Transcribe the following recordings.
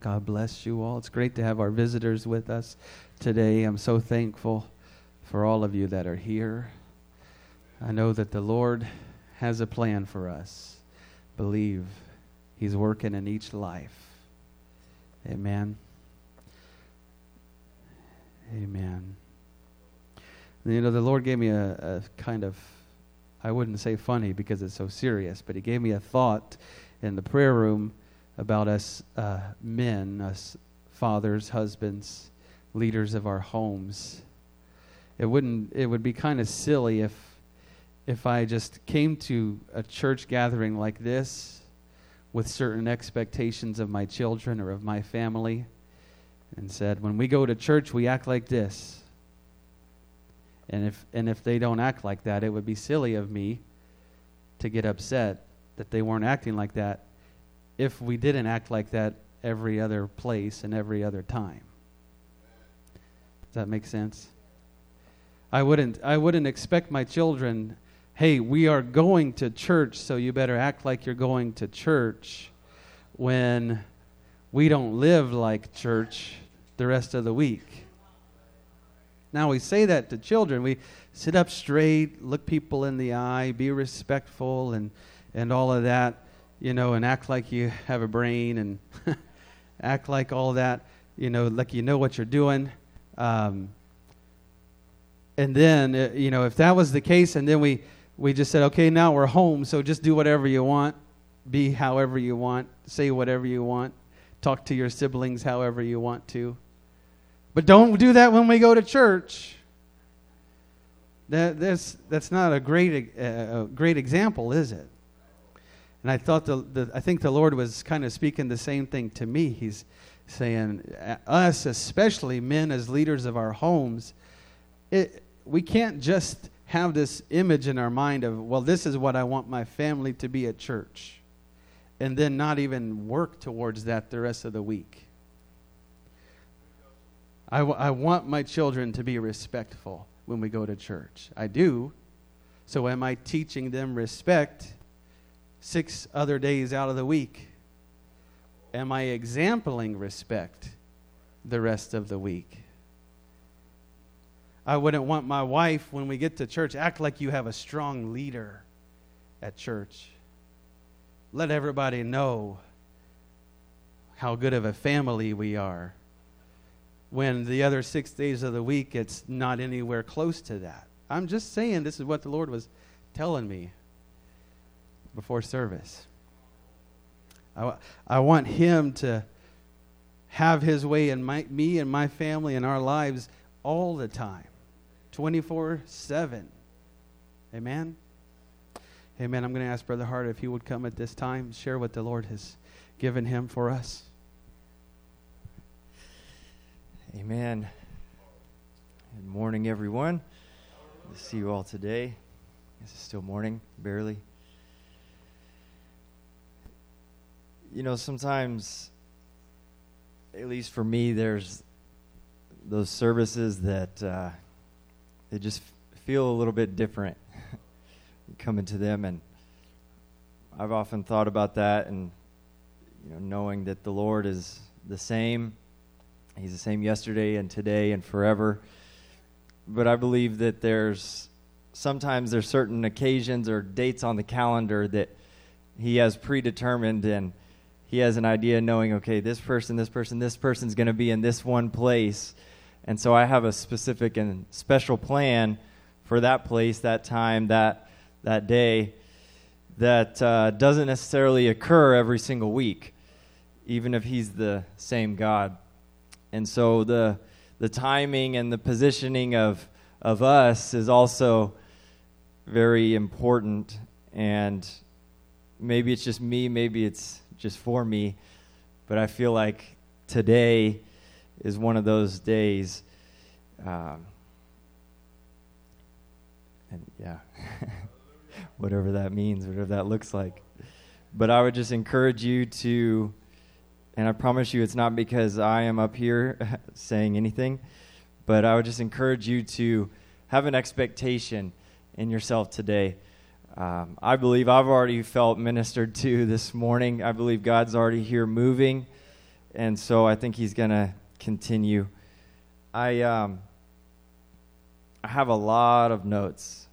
God bless you all. It's great to have our visitors with us today. I'm so thankful for all of you that are here. I know that the Lord has a plan for us. Believe He's working in each life. Amen. Amen. You know, the Lord gave me a, a kind of, I wouldn't say funny because it's so serious, but He gave me a thought in the prayer room about us uh, men, us fathers, husbands, leaders of our homes. It wouldn't. It would be kind of silly if if I just came to a church gathering like this with certain expectations of my children or of my family and said, when we go to church, we act like this. And if, and if they don't act like that, it would be silly of me to get upset that they weren't acting like that if we didn't act like that every other place and every other time. Does that make sense? I wouldn't I wouldn't expect my children, "Hey, we are going to church, so you better act like you're going to church." When we don't live like church the rest of the week. Now we say that to children. We sit up straight, look people in the eye, be respectful and and all of that you know, and act like you have a brain and act like all that, you know, like you know what you're doing. Um, and then, uh, you know, if that was the case, and then we, we just said, okay, now we're home, so just do whatever you want, be however you want, say whatever you want, talk to your siblings however you want to. But don't do that when we go to church. That, that's, that's not a great, uh, a great example, is it? And I thought the, the I think the Lord was kind of speaking the same thing to me. He's saying us, especially men as leaders of our homes, it, we can't just have this image in our mind of, well, this is what I want my family to be at church, and then not even work towards that the rest of the week. I, w- I want my children to be respectful when we go to church. I do. So, am I teaching them respect six other days out of the week? Am I exempling respect the rest of the week? I wouldn't want my wife, when we get to church, act like you have a strong leader at church. Let everybody know how good of a family we are. When the other six days of the week, it's not anywhere close to that. I'm just saying this is what the Lord was telling me before service. I, I want Him to have His way in my, me and my family and our lives all the time, 24 7. Amen? Amen. I'm going to ask Brother Hart if he would come at this time, share what the Lord has given him for us. Amen. Good morning, everyone. Good to see you all today. This Is still morning? Barely. You know, sometimes, at least for me, there's those services that uh, they just feel a little bit different coming to them, and I've often thought about that, and you know, knowing that the Lord is the same, He's the same yesterday and today and forever. But I believe that there's sometimes there's certain occasions or dates on the calendar that He has predetermined and he has an idea knowing, okay, this person, this person, this person's going to be in this one place. And so I have a specific and special plan for that place, that time, that, that day that uh, doesn't necessarily occur every single week, even if he's the same God. And so the, the timing and the positioning of, of us is also very important. And maybe it's just me, maybe it's just for me, but I feel like today is one of those days. Um, and yeah, whatever that means, whatever that looks like. But I would just encourage you to, and I promise you it's not because I am up here saying anything, but I would just encourage you to have an expectation in yourself today um, I believe I've already felt ministered to this morning. I believe God's already here moving. and so I think he's going to continue. I um, I have a lot of notes,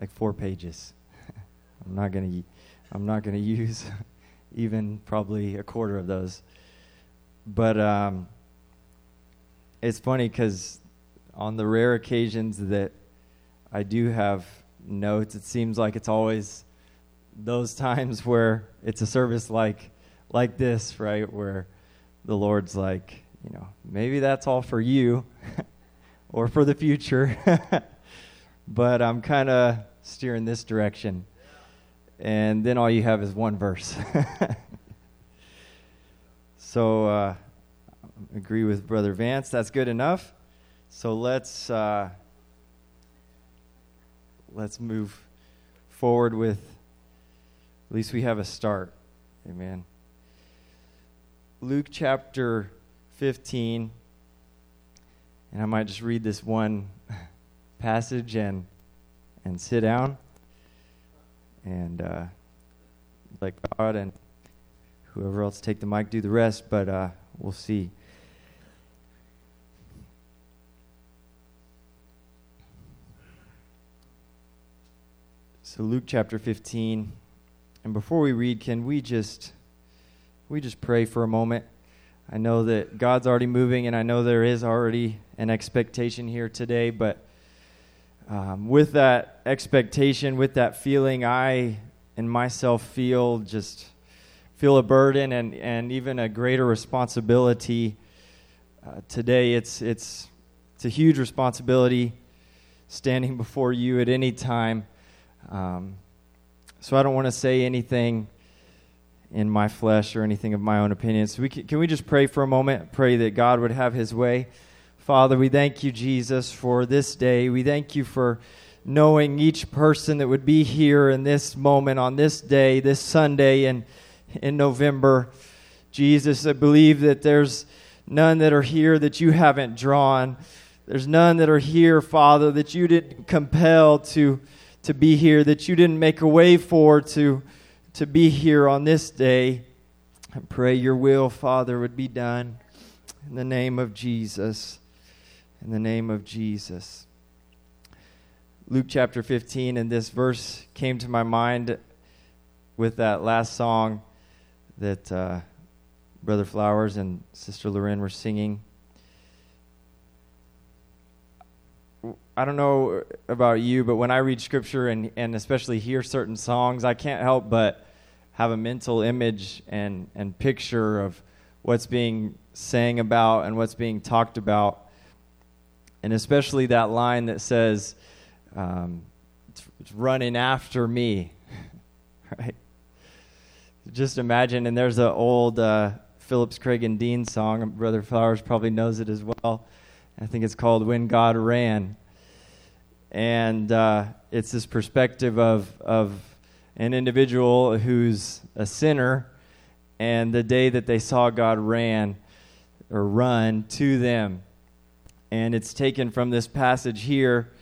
like four pages. I'm not going to I'm not going to use even probably a quarter of those. But um, it's funny because on the rare occasions that I do have notes, it seems like it's always those times where it's a service like like this, right, where the Lord's like, you know, maybe that's all for you or for the future. but I'm kind of steering this direction. And then all you have is one verse. so, uh, agree with Brother Vance. That's good enough. So let's uh, let's move forward with. At least we have a start. Amen. Luke chapter 15, and I might just read this one passage and and sit down and uh, let God and whoever else take the mic do the rest, but uh, we'll see. So Luke chapter 15. And before we read, can we just we just pray for a moment? I know that God's already moving, and I know there is already an expectation here today, but um, with that expectation, with that feeling, I and myself feel just feel a burden and, and even a greater responsibility. Uh, today, it's, it's, it's a huge responsibility standing before you at any time. Um, so I don't want to say anything in my flesh or anything of my own opinion. So we can, can we just pray for a moment? Pray that God would have his way. Father, we thank you, Jesus, for this day. We thank you for knowing each person that would be here in this moment, on this day, this Sunday in, in November. Jesus, I believe that there's none that are here that you haven't drawn. There's none that are here, Father, that you didn't compel to, to be here, that you didn't make a way for to to be here on this day. I pray your will, Father, would be done in the name of Jesus. In the name of Jesus. Luke chapter 15, and this verse came to my mind with that last song that uh, Brother Flowers and Sister Loren were singing. I don't know about you, but when I read scripture and, and especially hear certain songs, I can't help but have a mental image and, and picture of what's being sang about and what's being talked about. And especially that line that says, um, it's, it's running after me, right? Just imagine, and there's an old uh, Phillips Craig and Dean song. Brother Flowers probably knows it as well. I think it's called When God Ran and uh, it's this perspective of of an individual who's a sinner, and the day that they saw God ran or run to them, and it's taken from this passage here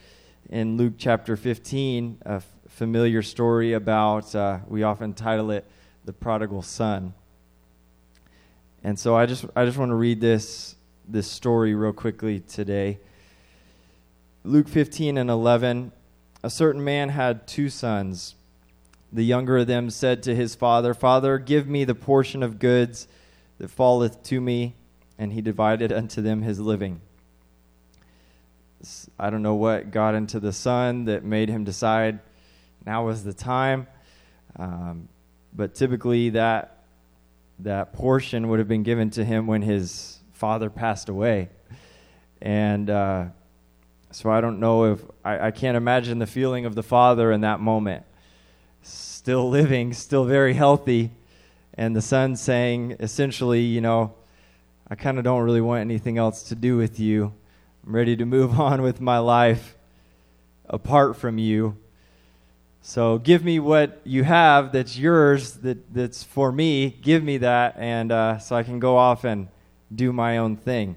in Luke chapter 15, a f- familiar story about uh, we often title it the prodigal son. And so I just I just want to read this this story real quickly today. Luke 15 and 11 A certain man had two sons. The younger of them said to his father, Father, give me the portion of goods that falleth to me. And he divided unto them his living. I don't know what got into the son that made him decide now was the time. Um, but typically, that, that portion would have been given to him when his father passed away. And uh, so I don't know if I, I can't imagine the feeling of the father in that moment. Still living, still very healthy, and the son saying essentially, you know, I kind of don't really want anything else to do with you. I'm ready to move on with my life apart from you. So give me what you have that's yours, that, that's for me. Give me that, and uh, so I can go off and do my own thing.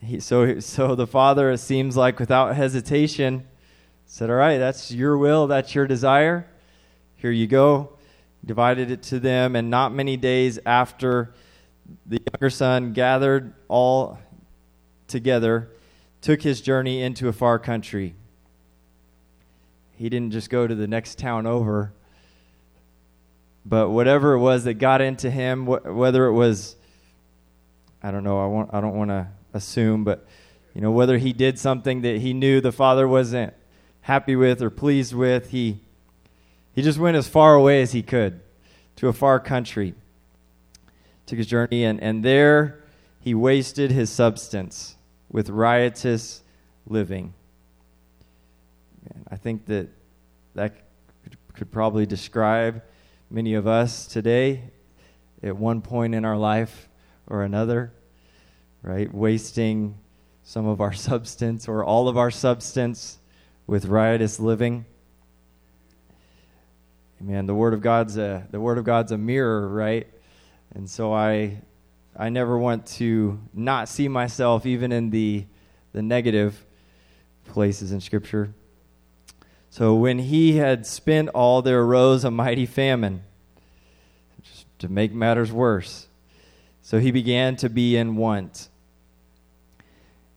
He, so, so the father, it seems like without hesitation, said, All right, that's your will, that's your desire. Here you go. Divided it to them, and not many days after the younger son gathered all together, took his journey into a far country. He didn't just go to the next town over, but whatever it was that got into him, wh- whether it was, I don't know, I, want, I don't want to assume, but you know, whether he did something that he knew the father wasn't happy with or pleased with, he he just went as far away as he could to a far country. Took his journey, and, and there he wasted his substance with riotous living. And I think that that could probably describe many of us today at one point in our life or another, right? Wasting some of our substance or all of our substance with riotous living. Man, the word of God's a the word of God's a mirror, right? And so I I never want to not see myself even in the the negative places in scripture. So when he had spent all there arose a mighty famine just to make matters worse. So he began to be in want.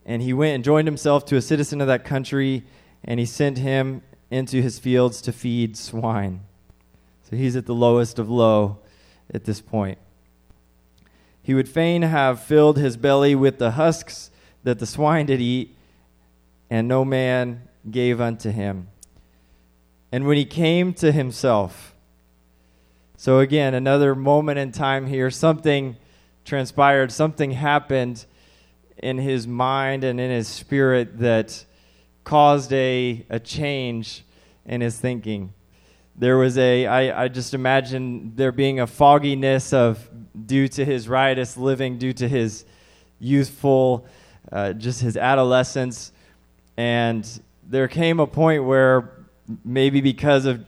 And he went and joined himself to a citizen of that country and he sent him into his fields to feed swine. So he's at the lowest of low at this point. He would fain have filled his belly with the husks that the swine did eat, and no man gave unto him. And when he came to himself, so again, another moment in time here, something transpired, something happened in his mind and in his spirit that caused a, a change in his thinking. There was a I, I just imagine there being a fogginess of due to his riotous living due to his youthful uh, just his adolescence. And there came a point where maybe because of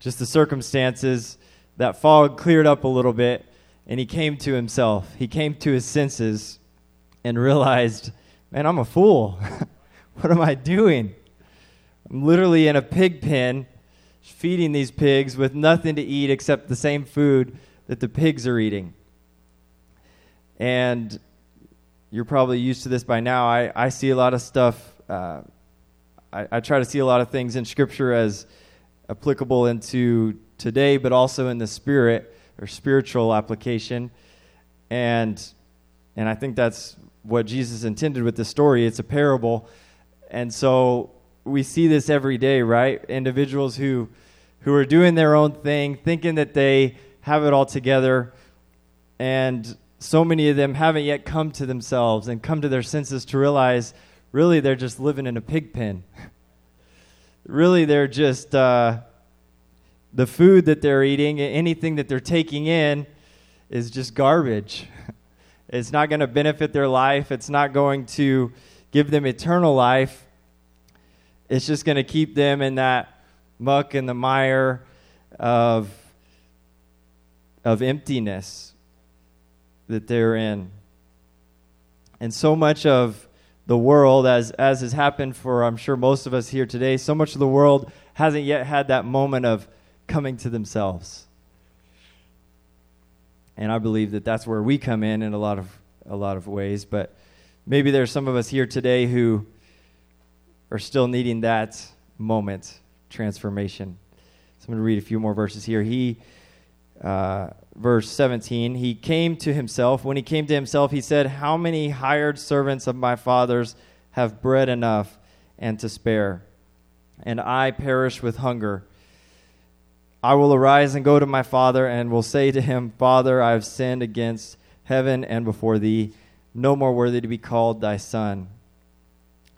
just the circumstances that fog cleared up a little bit and he came to himself he came to his senses and realized man i'm a fool what am i doing i'm literally in a pig pen feeding these pigs with nothing to eat except the same food that the pigs are eating. And you're probably used to this by now. I, I see a lot of stuff. Uh, I, I try to see a lot of things in Scripture as applicable into today, but also in the spirit or spiritual application. And and I think that's what Jesus intended with the story. It's a parable. And so we see this every day, right? Individuals who who are doing their own thing, thinking that they have it all together, and so many of them haven't yet come to themselves and come to their senses to realize really they're just living in a pig pen. really, they're just uh, the food that they're eating, anything that they're taking in, is just garbage. it's not going to benefit their life. It's not going to give them eternal life it's just going to keep them in that muck and the mire of, of emptiness that they're in. And so much of the world, as, as has happened for, I'm sure, most of us here today, so much of the world hasn't yet had that moment of coming to themselves. And I believe that that's where we come in in a lot of, a lot of ways. But maybe there's some of us here today who are still needing that moment transformation. So I'm going to read a few more verses here. He, uh, verse 17, he came to himself. When he came to himself, he said, How many hired servants of my father's have bread enough and to spare? And I perish with hunger. I will arise and go to my father and will say to him, Father, I have sinned against heaven and before thee, no more worthy to be called thy son.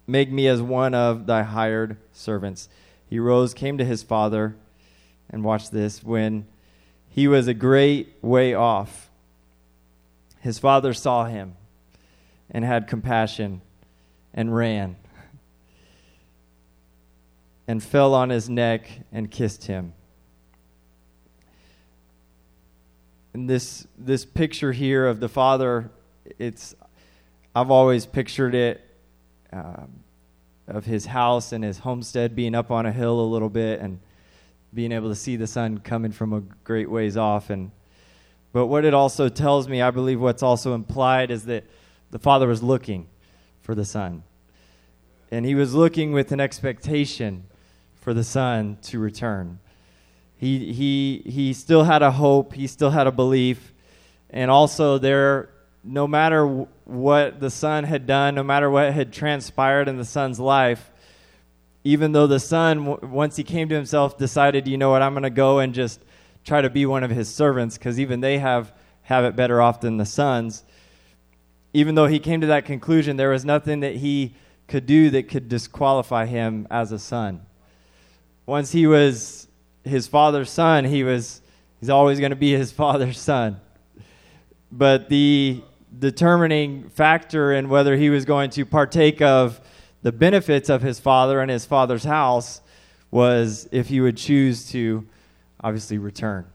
Make me as one of thy hired servants. He rose, came to his father, and watch this. When he was a great way off, his father saw him and had compassion and ran and fell on his neck and kissed him. And this this picture here of the father, it's I've always pictured it um, of his house and his homestead being up on a hill a little bit and being able to see the son coming from a great ways off. And But what it also tells me, I believe what's also implied is that the Father was looking for the Son. And he was looking with an expectation for the Son to return. He, he, he still had a hope, he still had a belief. And also, there, no matter what the Son had done, no matter what had transpired in the Son's life, even though the Son, once he came to himself, decided, you know what, I'm going to go and just try to be one of his servants, because even they have, have it better off than the sons. Even though he came to that conclusion, there was nothing that he could do that could disqualify him as a son. Once he was his father's son, he was he's always going to be his father's son. But the determining factor in whether he was going to partake of the benefits of his father and his father's house was if he would choose to obviously return.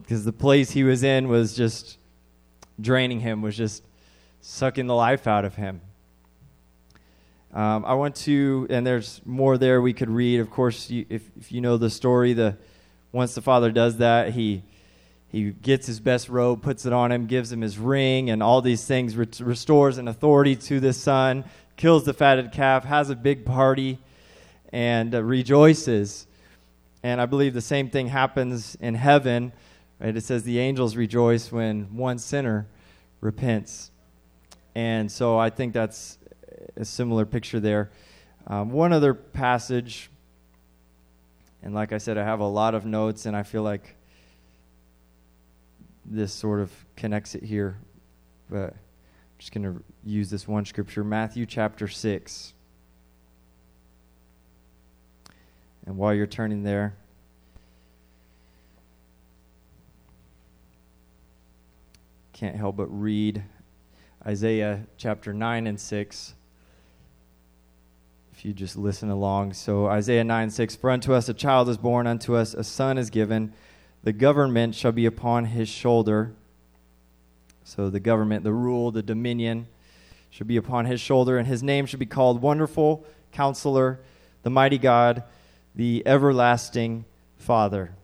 Because the place he was in was just draining him, was just sucking the life out of him. Um, I want to, and there's more there we could read. Of course, you, if, if you know the story, the once the father does that, he he gets his best robe, puts it on him, gives him his ring, and all these things re- restores an authority to the son, kills the fatted calf, has a big party, and uh, rejoices. And I believe the same thing happens in heaven. Right? It says the angels rejoice when one sinner repents. And so I think that's a similar picture there. Um, one other passage, and like I said, I have a lot of notes, and I feel like this sort of connects it here. But I'm just going to use this one scripture Matthew chapter 6. And while you're turning there, can't help but read Isaiah chapter 9 and 6. You just listen along. So, Isaiah 9 6 For unto us a child is born, unto us a son is given, the government shall be upon his shoulder. So, the government, the rule, the dominion shall be upon his shoulder, and his name shall be called Wonderful Counselor, the Mighty God the everlasting Father.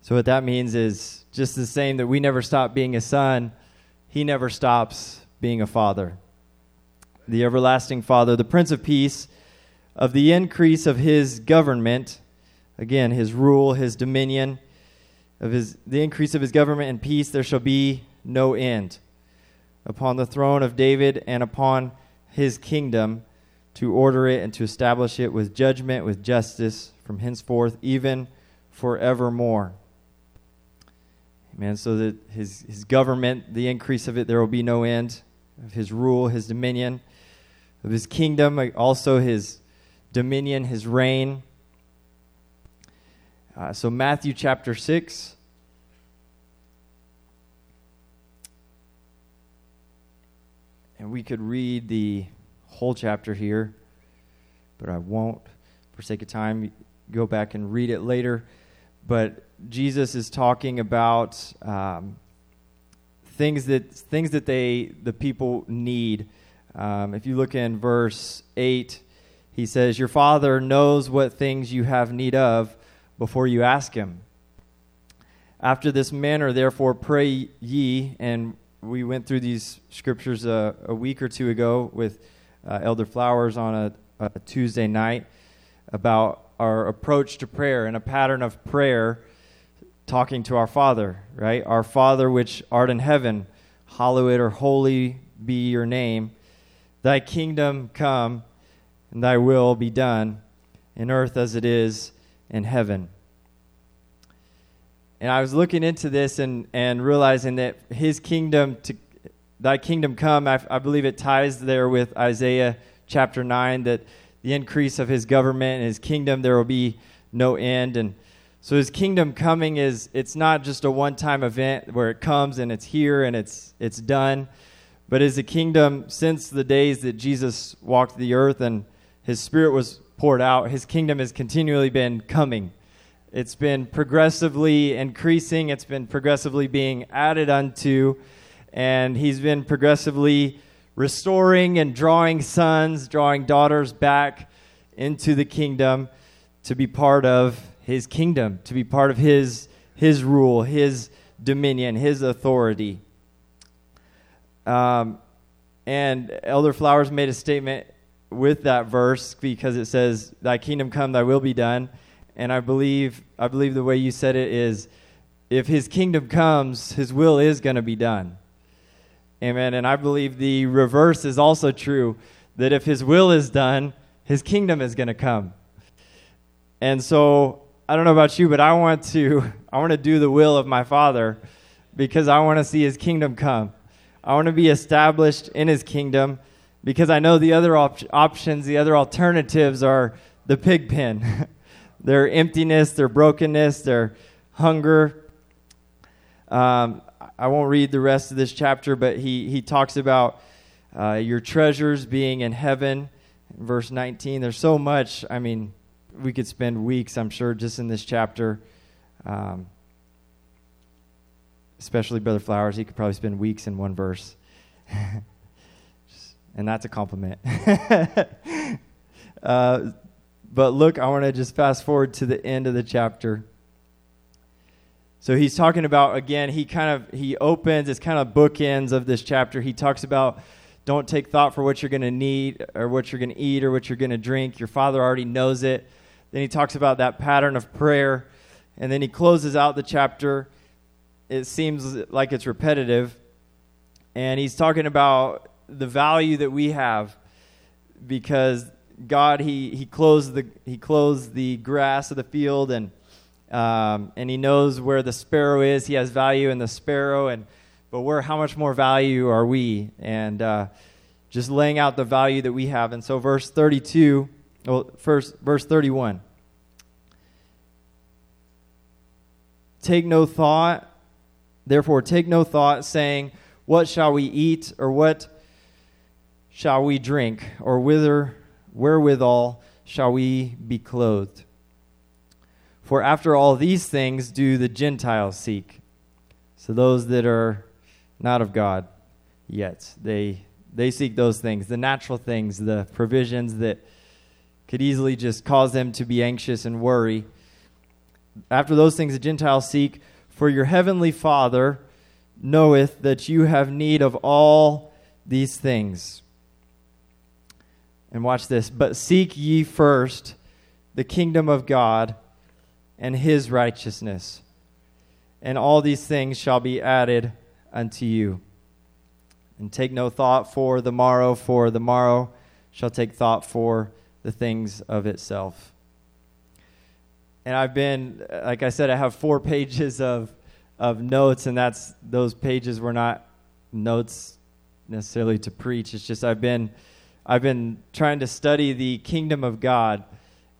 So, what that means is just the same that we never stop being a son, he never stops being a father. The everlasting Father, the Prince of Peace, of the increase of his government, again, his rule, his dominion, of his, the increase of his government and peace, there shall be no end. Upon the throne of David and upon his kingdom to order it and to establish it with judgment, with justice from henceforth, even forevermore. Amen. So that his, his government, the increase of it, there will be no end of his rule, his dominion, of his kingdom, also his dominion, his reign. Uh, so, Matthew chapter 6. And we could read the whole chapter here, but I won't, for sake of time, go back and read it later. But Jesus is talking about um, things that things that they the people need. Um, if you look in verse eight, he says, "Your Father knows what things you have need of before you ask Him." After this manner, therefore, pray ye. And we went through these scriptures a, a week or two ago with uh, Elder Flowers on a, a, Tuesday night about our approach to prayer and a pattern of prayer talking to our Father, right? Our Father which art in heaven, hallowed or holy be your name. Thy kingdom come, and thy will be done in earth as it is in heaven. And I was looking into this and, and realizing that his kingdom to Thy kingdom come, I, I believe it ties there with Isaiah chapter 9 that the increase of his government and his kingdom, there will be no end. And so his kingdom coming is, it's not just a one time event where it comes and it's here and it's, it's done, but as a kingdom since the days that Jesus walked the earth and his spirit was poured out. His kingdom has continually been coming. It's been progressively increasing, it's been progressively being added unto and he's been progressively restoring and drawing sons, drawing daughters back into the kingdom to be part of his kingdom, to be part of his his rule, his dominion, his authority. Um, and Elder Flowers made a statement with that verse because it says, "Thy kingdom come, thy will be done." And I believe, I believe the way you said it is, if His kingdom comes, His will is going to be done. Amen. And I believe the reverse is also true that if His will is done, His kingdom is going to come. And so I don't know about you, but I want to I want to do the will of my Father because I want to see His kingdom come. I want to be established in his kingdom because I know the other op- options, the other alternatives are the pig pen. their emptiness, their brokenness, their hunger. Um, I won't read the rest of this chapter, but he, he talks about uh, your treasures being in heaven. verse 19, there's so much. I mean, we could spend weeks, I'm sure, just in this chapter. Um, especially Brother Flowers, he could probably spend weeks in one verse. and that's a compliment. uh, but look, I want to just fast forward to the end of the chapter. So he's talking about again, he kind of he opens, it's kind of bookends of this chapter. He talks about don't take thought for what you're going to need or what you're going to eat or what you're going to drink. Your father already knows it. Then he talks about that pattern of prayer. And then he closes out the chapter it seems like it's repetitive. And he's talking about the value that we have because God he he clothes the he clothes the grass of the field and um, and he knows where the sparrow is. He has value in the sparrow and but where how much more value are we? And uh, just laying out the value that we have. And so verse 32, well, first verse 31. Take no thought Therefore, take no thought, saying, What shall we eat, or what shall we drink, or whither, wherewithal shall we be clothed? For after all these things do the Gentiles seek. So those that are not of God yet, they they seek those things, the natural things, the provisions that could easily just cause them to be anxious and worry. After those things the Gentiles seek, for your heavenly Father knoweth that you have need of all these things. And watch this. But seek ye first the kingdom of God and his righteousness, and all these things shall be added unto you. And take no thought for the morrow, for the morrow shall take thought for the things of itself and I've been, like I said, I have four pages of of notes, and that's those pages were not notes necessarily to preach. It's just I've been I've been trying to study the kingdom of God,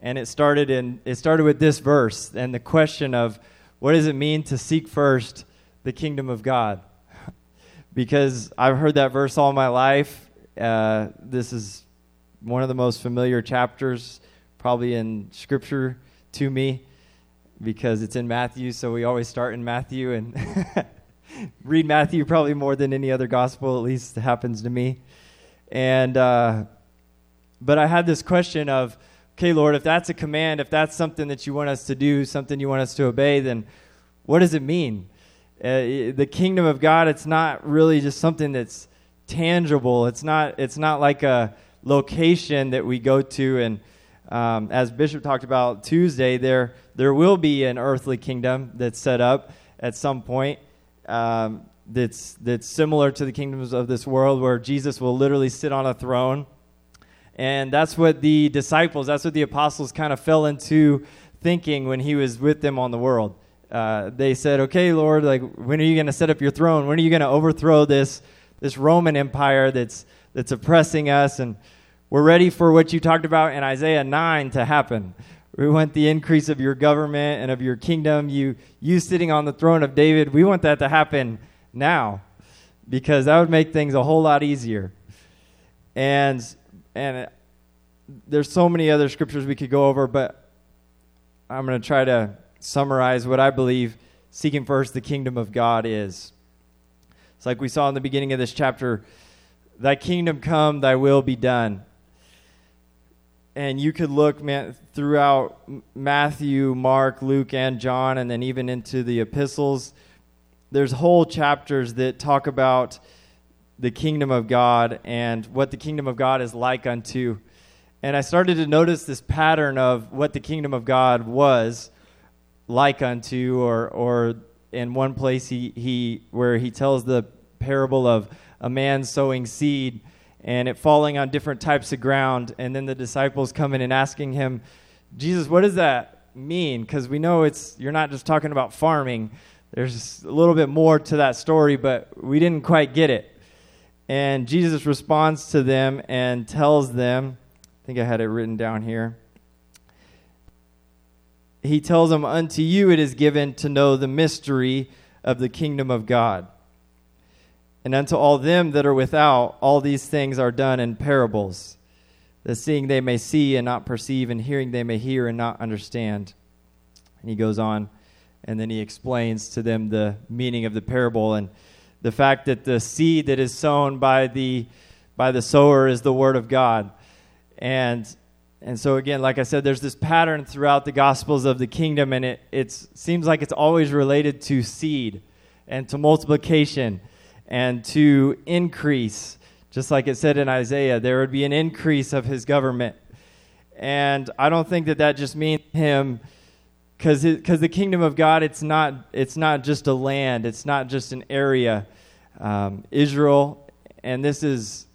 and it started in it started with this verse and the question of what does it mean to seek first the kingdom of God? because I've heard that verse all my life. Uh, this is one of the most familiar chapters, probably in Scripture to me because it's in Matthew, so we always start in Matthew and read Matthew probably more than any other gospel, at least happens to me. And uh, but I had this question of, okay, Lord, if that's a command, if that's something that you want us to do, something you want us to obey, then what does it mean? Uh, the kingdom of God, it's not really just something that's tangible. It's not. It's not like a location that we go to and um, as Bishop talked about Tuesday, there there will be an earthly kingdom that's set up at some point. Um, that's that's similar to the kingdoms of this world, where Jesus will literally sit on a throne, and that's what the disciples, that's what the apostles kind of fell into thinking when he was with them on the world. Uh, they said, "Okay, Lord, like when are you going to set up your throne? When are you going to overthrow this this Roman Empire that's that's oppressing us?" And we're ready for what you talked about in Isaiah 9 to happen. We want the increase of your government and of your kingdom. You, you sitting on the throne of David, we want that to happen now because that would make things a whole lot easier. And, and there's so many other scriptures we could go over, but I'm going to try to summarize what I believe seeking first the kingdom of God is. It's like we saw in the beginning of this chapter Thy kingdom come, thy will be done and you could look man, throughout Matthew, Mark, Luke, and John, and then even into the epistles. there's whole chapters that talk about the kingdom of God and what the kingdom of God is like unto. And I started to notice this pattern of what the kingdom of God was like unto, or, or in one place he, he where he tells the parable of a man sowing seed and it falling on different types of ground, and then the disciples coming and asking him, Jesus, what does that mean? Because we know it's you're not just talking about farming. There's a little bit more to that story, but we didn't quite get it. And Jesus responds to them and tells them, I think I had it written down here. He tells them, Unto you it is given to know the mystery of the kingdom of God. And unto all them that are without, all these things are done in parables, that seeing they may see and not perceive, and hearing they may hear and not understand. And he goes on, and then he explains to them the meaning of the parable. And the fact that the seed that is sown by the by the sower is the word of God. And and so again, like I said, there's this pattern throughout the gospels of the kingdom, and it it seems like it's always related to seed and to multiplication and to increase. Just like it said in Isaiah, there would be an increase of his government. And I don't think that that just means him because the kingdom of God it's not it's not just a land it's not just an area um, Israel and this is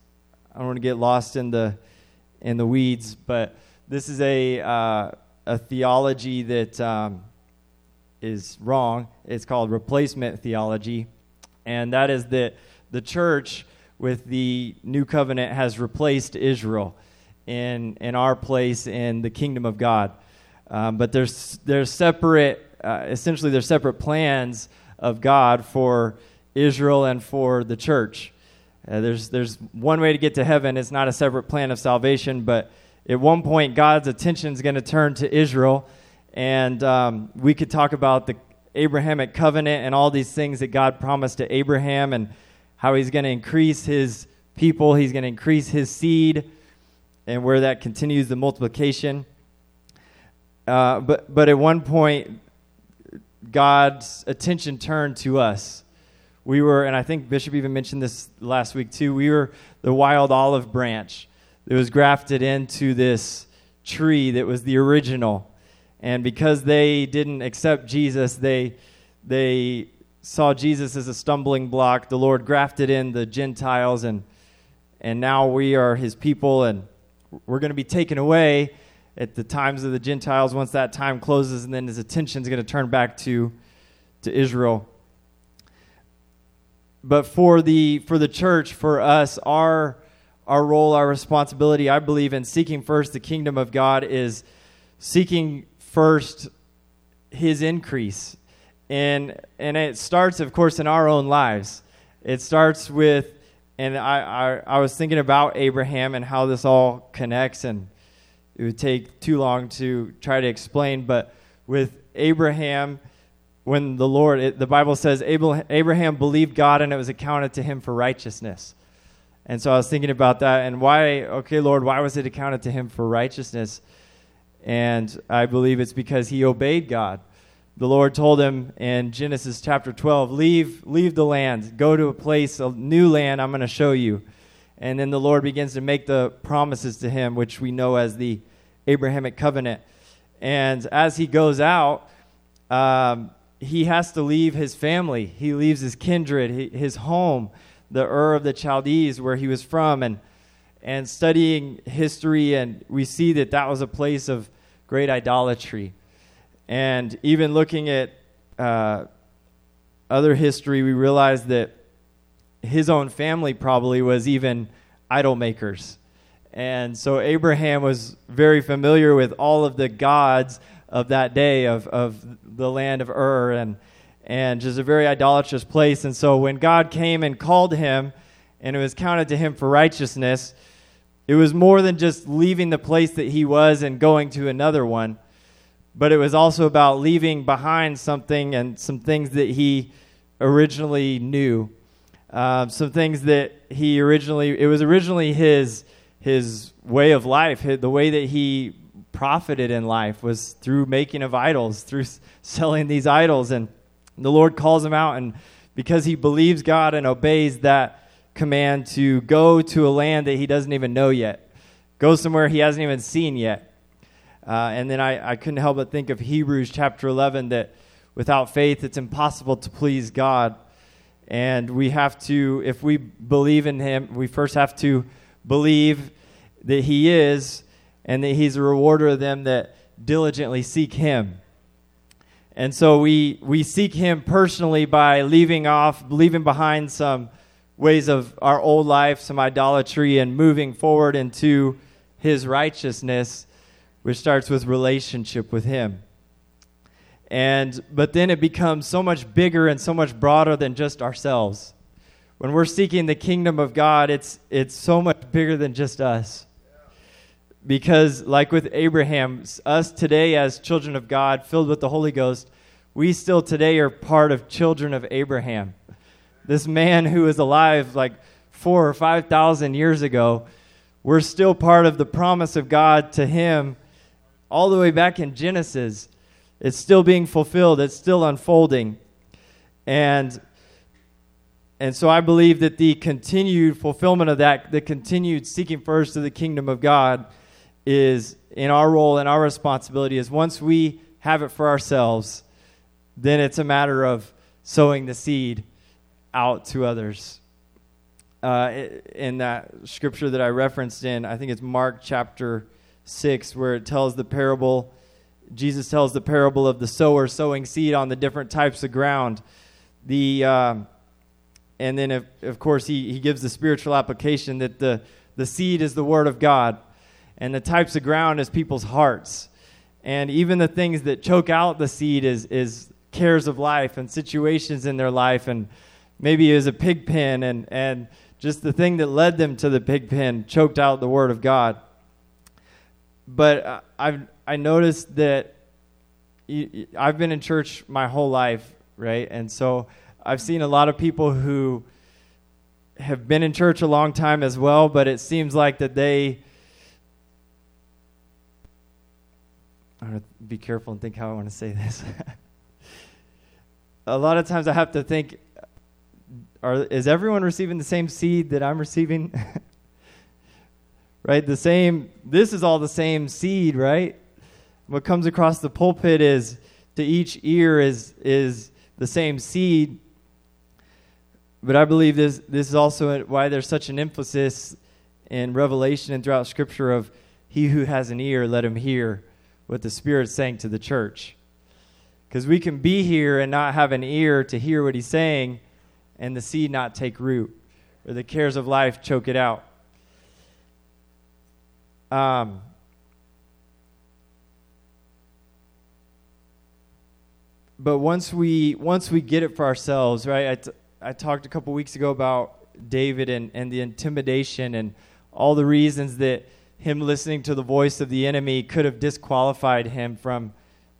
I don't want to get lost in the in the weeds but this is a uh, a theology that um, is wrong it's called replacement theology and that is that the church with the new covenant has replaced Israel in in our place in the kingdom of God um, but there's there's separate, uh, essentially, there's separate plans of God for Israel and for the church. Uh, there's there's one way to get to heaven. It's not a separate plan of salvation, but at one point, God's attention is going to turn to Israel, and um, we could talk about the Abrahamic covenant and all these things that God promised to Abraham, and how He's going to increase His people. He's going to increase His seed, and where that continues the multiplication. Uh, but, but at one point, God's attention turned to us. We were, and I think Bishop even mentioned this last week too, we were the wild olive branch that was grafted into this tree that was the original. And because they didn't accept Jesus, they, they saw Jesus as a stumbling block. The Lord grafted in the Gentiles, and, and now we are his people, and we're going to be taken away at the times of the Gentiles once that time closes, and then his attention is going to turn back to, to Israel. But for the, for the church, for us, our, our role, our responsibility, I believe, in seeking first the kingdom of God is seeking first his increase. And, and it starts, of course, in our own lives. It starts with, and I, I, I was thinking about Abraham and how this all connects. And it would take too long to try to explain. But with Abraham, when the Lord, it, the Bible says Abraham believed God and it was accounted to him for righteousness. And so I was thinking about that and why, okay, Lord, why was it accounted to him for righteousness? And I believe it's because he obeyed God. The Lord told him in Genesis chapter 12, leave, leave the land, go to a place, a new land I'm going to show you. And then the Lord begins to make the promises to him, which we know as the Abrahamic covenant. And as he goes out, um, he has to leave his family. He leaves his kindred, his home, the Ur of the Chaldees, where he was from, and and studying history, and we see that that was a place of great idolatry. And even looking at uh, other history, we realize that his own family probably was even idol makers. And so Abraham was very familiar with all of the gods of that day of, of the land of Ur and, and just a very idolatrous place. And so when God came and called him and it was counted to him for righteousness, it was more than just leaving the place that he was and going to another one, but it was also about leaving behind something and some things that he originally knew. Uh, some things that he originally, it was originally his his way of life, the way that he profited in life was through making of idols, through selling these idols. And the Lord calls him out and because he believes God and obeys that command to go to a land that he doesn't even know yet, go somewhere he hasn't even seen yet. Uh, and then I, I couldn't help but think of Hebrews chapter 11 that without faith it's impossible to please God. And we have to, if we believe in him, we first have to believe that he is and that he's a rewarder of them that diligently seek him. And so we, we seek him personally by leaving off, leaving behind some ways of our old life, some idolatry, and moving forward into his righteousness, which starts with relationship with him. And but then it becomes so much bigger and so much broader than just ourselves. When we're seeking the kingdom of God, it's it's so much bigger than just us. Because like with Abraham, us today as children of God, filled with the Holy Ghost, we still today are part of children of Abraham. This man who is alive like 4 or 5,000 years ago, we're still part of the promise of God to him all the way back in Genesis. It's still being fulfilled, it's still unfolding. And and so I believe that the continued fulfillment of that, the continued seeking first of the kingdom of God is in our role and our responsibility is once we have it for ourselves, then it's a matter of sowing the seed out to others. Uh, in that scripture that I referenced in, I think it's Mark chapter 6, where it tells the parable Jesus tells the parable of the sower sowing seed on the different types of ground. The um, and then if, of course he, he gives the spiritual application that the the seed is the word of God, and the types of ground is people's hearts, and even the things that choke out the seed is is cares of life and situations in their life, and maybe it was a pig pen and and just the thing that led them to the pig pen choked out the word of God. But I've I noticed that I've been in church my whole life, right? And so I've seen a lot of people who have been in church a long time as well, but it seems like that they. I have to be careful and think how I want to say this. a lot of times I have to think are, is everyone receiving the same seed that I'm receiving? right? The same, this is all the same seed, right? what comes across the pulpit is to each ear is is the same seed. But I believe this this is also why there's such an emphasis in Revelation and throughout Scripture of he who has an ear, let him hear what the Spirit's saying to the church. Because we can be here and not have an ear to hear what he's saying, and the seed not take root, or the cares of life choke it out. Um, but once we once we get it for ourselves, right? I, t- I talked a couple weeks ago about David and, and the intimidation and all the reasons that him listening to the voice of the enemy could have disqualified him from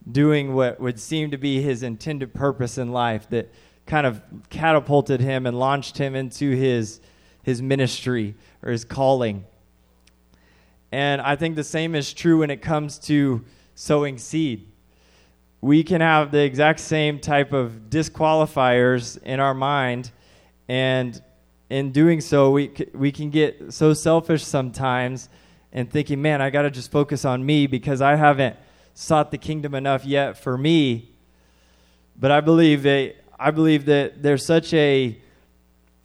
doing what would seem to be his intended purpose in life that kind of catapulted him and launched him into his his ministry or his calling. And I think the same is true when it comes to sowing seed we can have the exact same type of disqualifiers in our mind and in doing so we we can get so selfish sometimes and thinking man I got to just focus on me because I haven't sought the kingdom enough yet for me but I believe that I believe that there's such a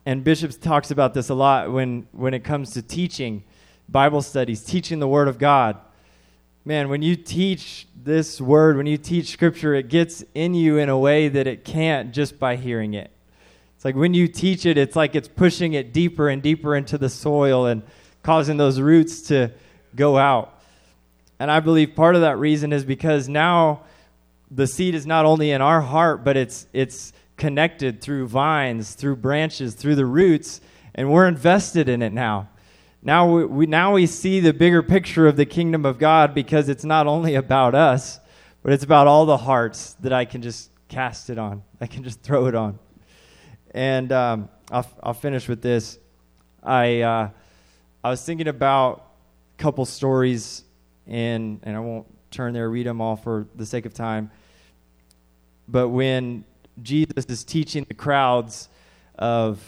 and Bishop talks about this a lot when when it comes to teaching Bible studies teaching the word of God man, when you teach this word, when you teach scripture, it gets in you in a way that it can't just by hearing it. It's like when you teach it, it's like it's pushing it deeper and deeper into the soil and causing those roots to go out. And I believe part of that reason is because now the seed is not only in our heart, but it's it's connected through vines, through branches, through the roots, and we're invested in it now. Now we, we, now we see the bigger picture of the kingdom of God because it's not only about us, but it's about all the hearts that I can just cast it on. I can just throw it on. And um, I'll, I'll finish with this. I, uh, I was thinking about a couple stories, and, and I won't turn there, read them all for the sake of time. But when Jesus is teaching the crowds of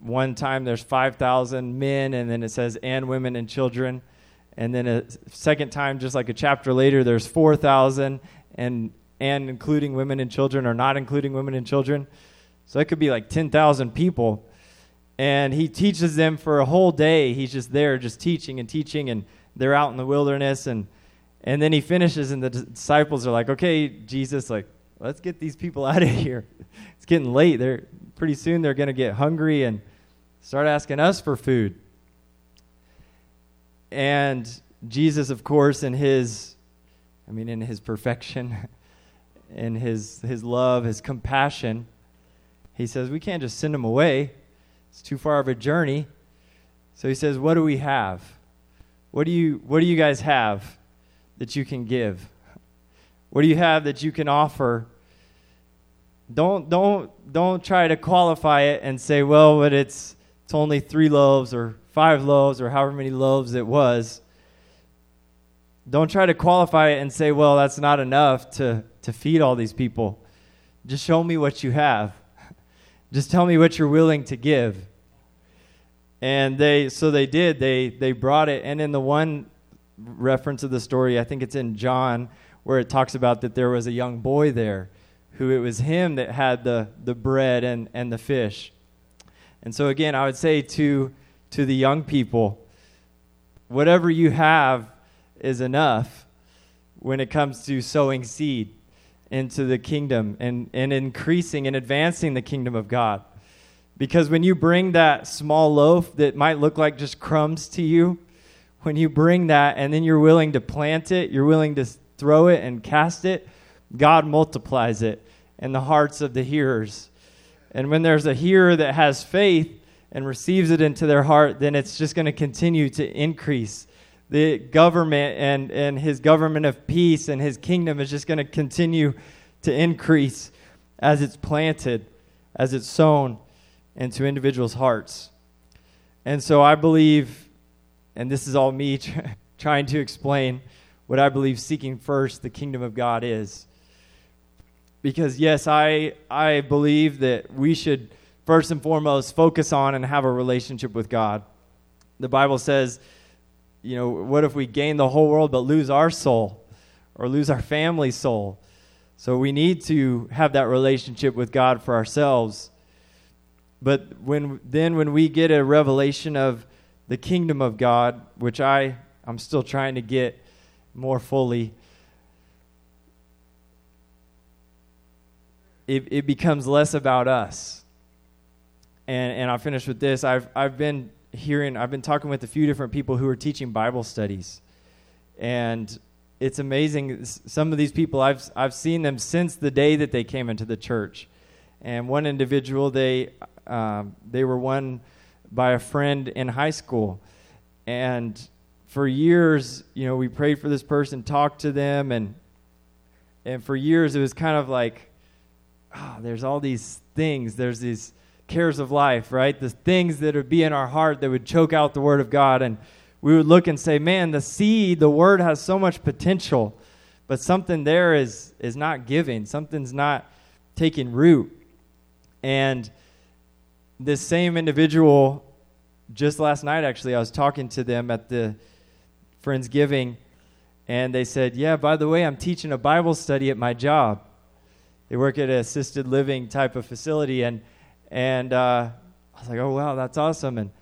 one time there's 5,000 men, and then it says, and women and children. And then a second time, just like a chapter later, there's 4,000, and, and including women and children, or not including women and children. So it could be like 10,000 people. And he teaches them for a whole day. He's just there, just teaching and teaching, and they're out in the wilderness. And, and then he finishes, and the disciples are like, okay, Jesus, like, let's get these people out of here. It's getting late. They're pretty soon they're going to get hungry and start asking us for food. And Jesus, of course, in his, I mean, in his perfection, in his his love, his compassion, he says we can't just send them away. It's too far of a journey. So he says, "What do we have? What do you What do you guys have that you can give?" What do you have that you can offer? Don't don't don't try to qualify it and say, well, but it's it's only three loaves or five loaves or however many loaves it was. Don't try to qualify it and say, well, that's not enough to, to feed all these people. Just show me what you have. Just tell me what you're willing to give. And they so they did. They they brought it and in the one reference of the story, I think it's in John where it talks about that there was a young boy there who it was him that had the, the bread and, and the fish. And so, again, I would say to, to the young people, whatever you have is enough when it comes to sowing seed into the kingdom and, and increasing and advancing the kingdom of God. Because when you bring that small loaf that might look like just crumbs to you, when you bring that and then you're willing to plant it, you're willing to throw it and cast it, God multiplies it in the hearts of the hearers. And when there's a hearer that has faith and receives it into their heart, then it's just going to continue to increase. The government and, and his government of peace and his kingdom is just going to continue to increase as it's planted, as it's sown into individuals' hearts. And so I believe, and this is all me trying to explain what I believe seeking first the kingdom of God is. Because, yes, I, I believe that we should first and foremost focus on and have a relationship with God. The Bible says, you know, what if we gain the whole world but lose our soul or lose our family soul? So we need to have that relationship with God for ourselves. But when then when we get a revelation of the kingdom of God, which I I'm still trying to get more fully, it, it becomes less about us. And, and I'll finish with this. I've, I've been hearing, I've been talking with a few different people who are teaching Bible studies. And it's amazing. Some of these people, I've, I've seen them since the day that they came into the church. And one individual, they, um, they were won by a friend in high school. And for years, you know, we prayed for this person, talked to them, and and for years it was kind of like, oh, there's all these things, there's these cares of life, right? The things that would be in our heart that would choke out the word of God, and we would look and say, man, the seed, the word has so much potential, but something there is is not giving, something's not taking root, and this same individual just last night actually i was talking to them at the Friendsgiving, and they said, Yeah, by the way, I'm teaching a Bible study at my job. They work at an assisted living type of facility, and and uh, I was like, Oh wow, that's awesome. And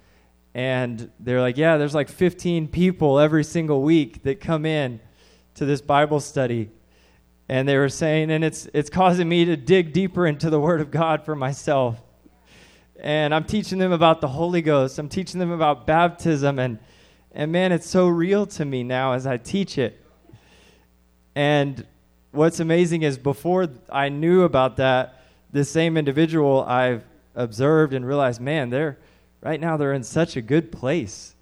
and they're like, Yeah, there's like 15 people every single week that come in to this Bible study. And they were saying, and it's it's causing me to dig deeper into the Word of God for myself. And I'm teaching them about the Holy Ghost. I'm teaching them about baptism and and man, it's so real to me now as I teach it. And what's amazing is before I knew about that, this same individual I've observed and realized, man, they're right now they're in such a good place.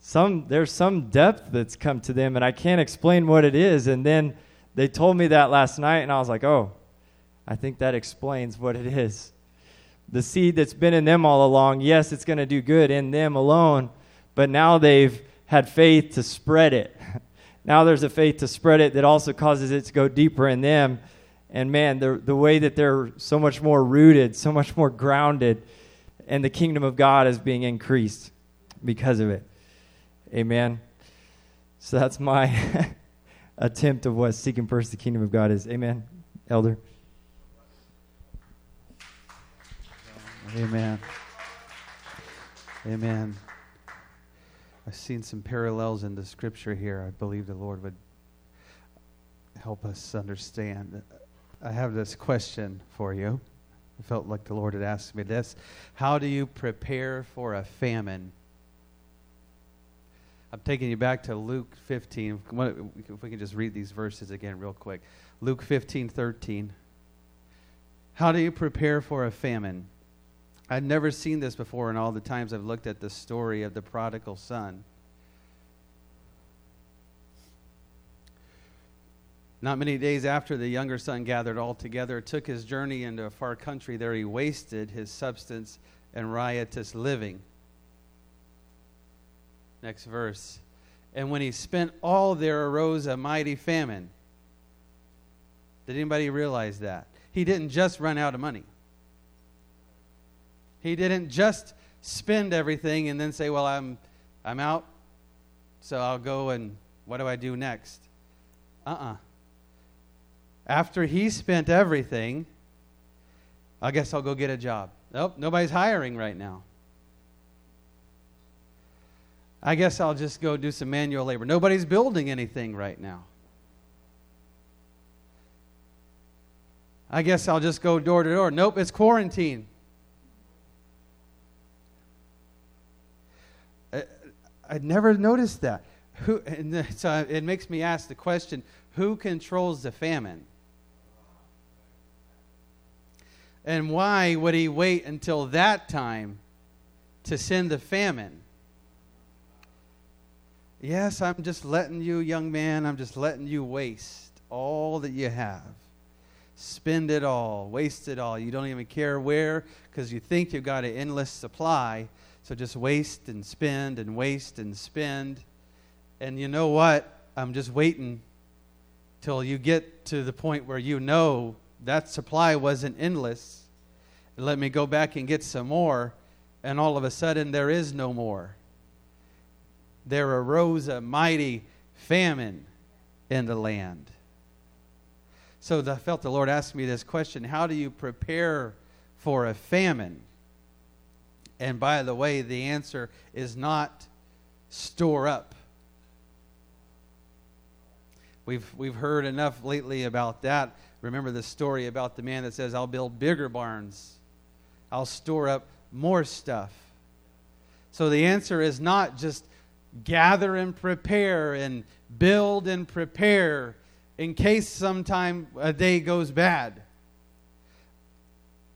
Some there's some depth that's come to them and I can't explain what it is. And then they told me that last night and I was like, "Oh, I think that explains what it is." The seed that's been in them all along, yes, it's going to do good in them alone but now they've had faith to spread it. now there's a faith to spread it that also causes it to go deeper in them. And man, the, the way that they're so much more rooted, so much more grounded, and the kingdom of God is being increased because of it. Amen. So that's my attempt of what seeking first the kingdom of God is. Amen. Elder. Amen. Amen. I've seen some parallels in the scripture here. I believe the Lord would help us understand. I have this question for you. I felt like the Lord had asked me this. How do you prepare for a famine? I'm taking you back to Luke 15. If we can just read these verses again, real quick. Luke 15, 13. How do you prepare for a famine? I'd never seen this before in all the times I've looked at the story of the prodigal son. Not many days after the younger son gathered all together, took his journey into a far country. There he wasted his substance and riotous living. Next verse. And when he spent all, there arose a mighty famine. Did anybody realize that? He didn't just run out of money. He didn't just spend everything and then say, "Well, I'm I'm out, so I'll go and what do I do next?" Uh-uh. After he spent everything, I guess I'll go get a job. Nope, nobody's hiring right now. I guess I'll just go do some manual labor. Nobody's building anything right now. I guess I'll just go door to door. Nope, it's quarantine. I'd never noticed that. Who, and so it makes me ask the question who controls the famine? And why would he wait until that time to send the famine? Yes, I'm just letting you, young man, I'm just letting you waste all that you have. Spend it all, waste it all. You don't even care where because you think you've got an endless supply so just waste and spend and waste and spend. And you know what? I'm just waiting till you get to the point where you know that supply wasn't endless. Let me go back and get some more. And all of a sudden, there is no more. There arose a mighty famine in the land. So I felt the Lord ask me this question How do you prepare for a famine? And by the way, the answer is not store up. We've, we've heard enough lately about that. Remember the story about the man that says, I'll build bigger barns, I'll store up more stuff. So the answer is not just gather and prepare and build and prepare in case sometime a day goes bad.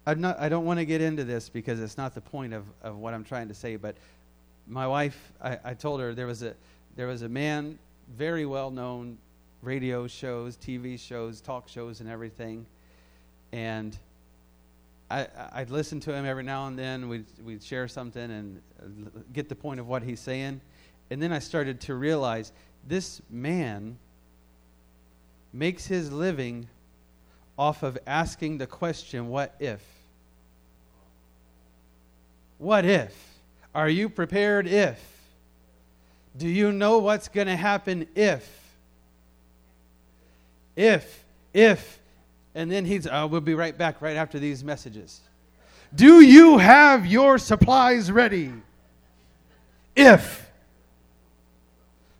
I'm not, I don't want to get into this because it's not the point of, of what I'm trying to say, but my wife, I, I told her there was, a, there was a man, very well known, radio shows, TV shows, talk shows, and everything. And I, I'd listen to him every now and then. We'd, we'd share something and get the point of what he's saying. And then I started to realize this man makes his living off of asking the question, what if? What if? Are you prepared if? Do you know what's going to happen if? If, if, and then he's, uh, we'll be right back right after these messages. Do you have your supplies ready? If,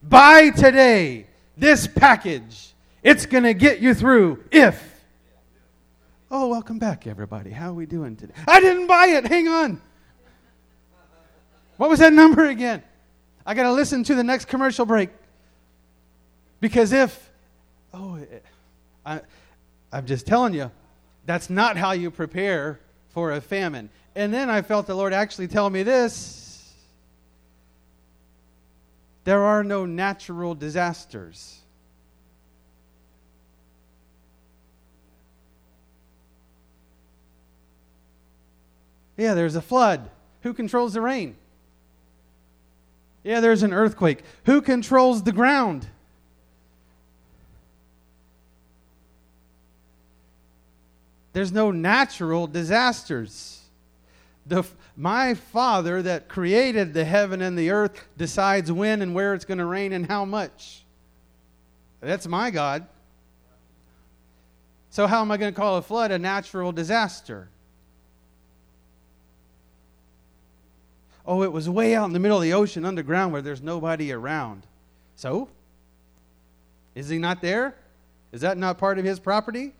by today, this package, it's going to get you through. If, oh, welcome back, everybody. How are we doing today? I didn't buy it. Hang on. What was that number again? I got to listen to the next commercial break. Because if, oh, eh, I, I'm just telling you, that's not how you prepare for a famine. And then I felt the Lord actually tell me this there are no natural disasters. Yeah, there's a flood. Who controls the rain? Yeah, there's an earthquake. Who controls the ground? There's no natural disasters. The, my Father that created the heaven and the earth decides when and where it's going to rain and how much. That's my God. So, how am I going to call a flood a natural disaster? Oh, it was way out in the middle of the ocean underground where there's nobody around. So? Is he not there? Is that not part of his property?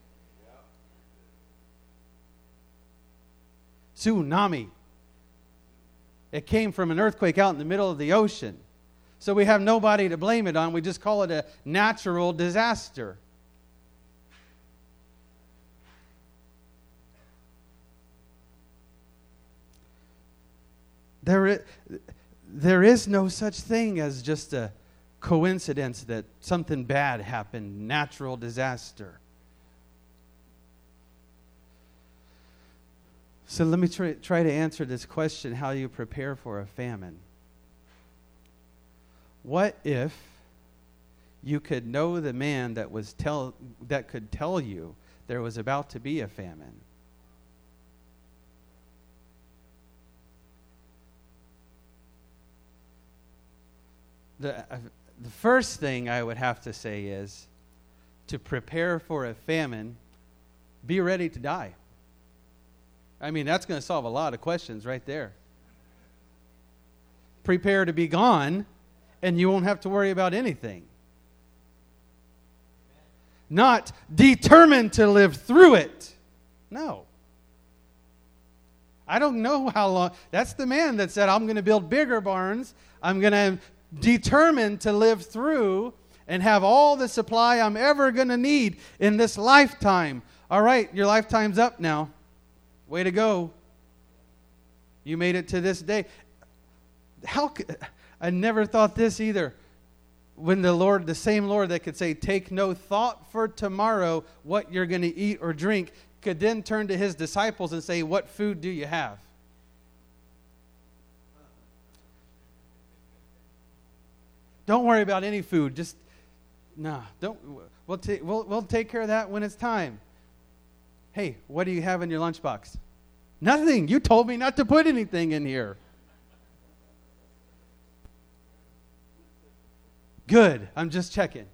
Tsunami. It came from an earthquake out in the middle of the ocean. So we have nobody to blame it on. We just call it a natural disaster. There is, there is no such thing as just a coincidence that something bad happened, natural disaster. So let me try, try to answer this question how you prepare for a famine. What if you could know the man that was tell that could tell you there was about to be a famine? The, uh, the first thing I would have to say is to prepare for a famine, be ready to die. I mean, that's going to solve a lot of questions right there. Prepare to be gone, and you won't have to worry about anything. Not determined to live through it. No. I don't know how long. That's the man that said, I'm going to build bigger barns. I'm going to determined to live through and have all the supply I'm ever going to need in this lifetime. All right, your lifetime's up now. Way to go. You made it to this day. How I never thought this either. When the Lord, the same Lord that could say, Take no thought for tomorrow what you're going to eat or drink, could then turn to his disciples and say, What food do you have? Don't worry about any food. Just, nah, don't. We'll, ta- we'll, we'll take care of that when it's time. Hey, what do you have in your lunchbox? Nothing. You told me not to put anything in here. Good. I'm just checking.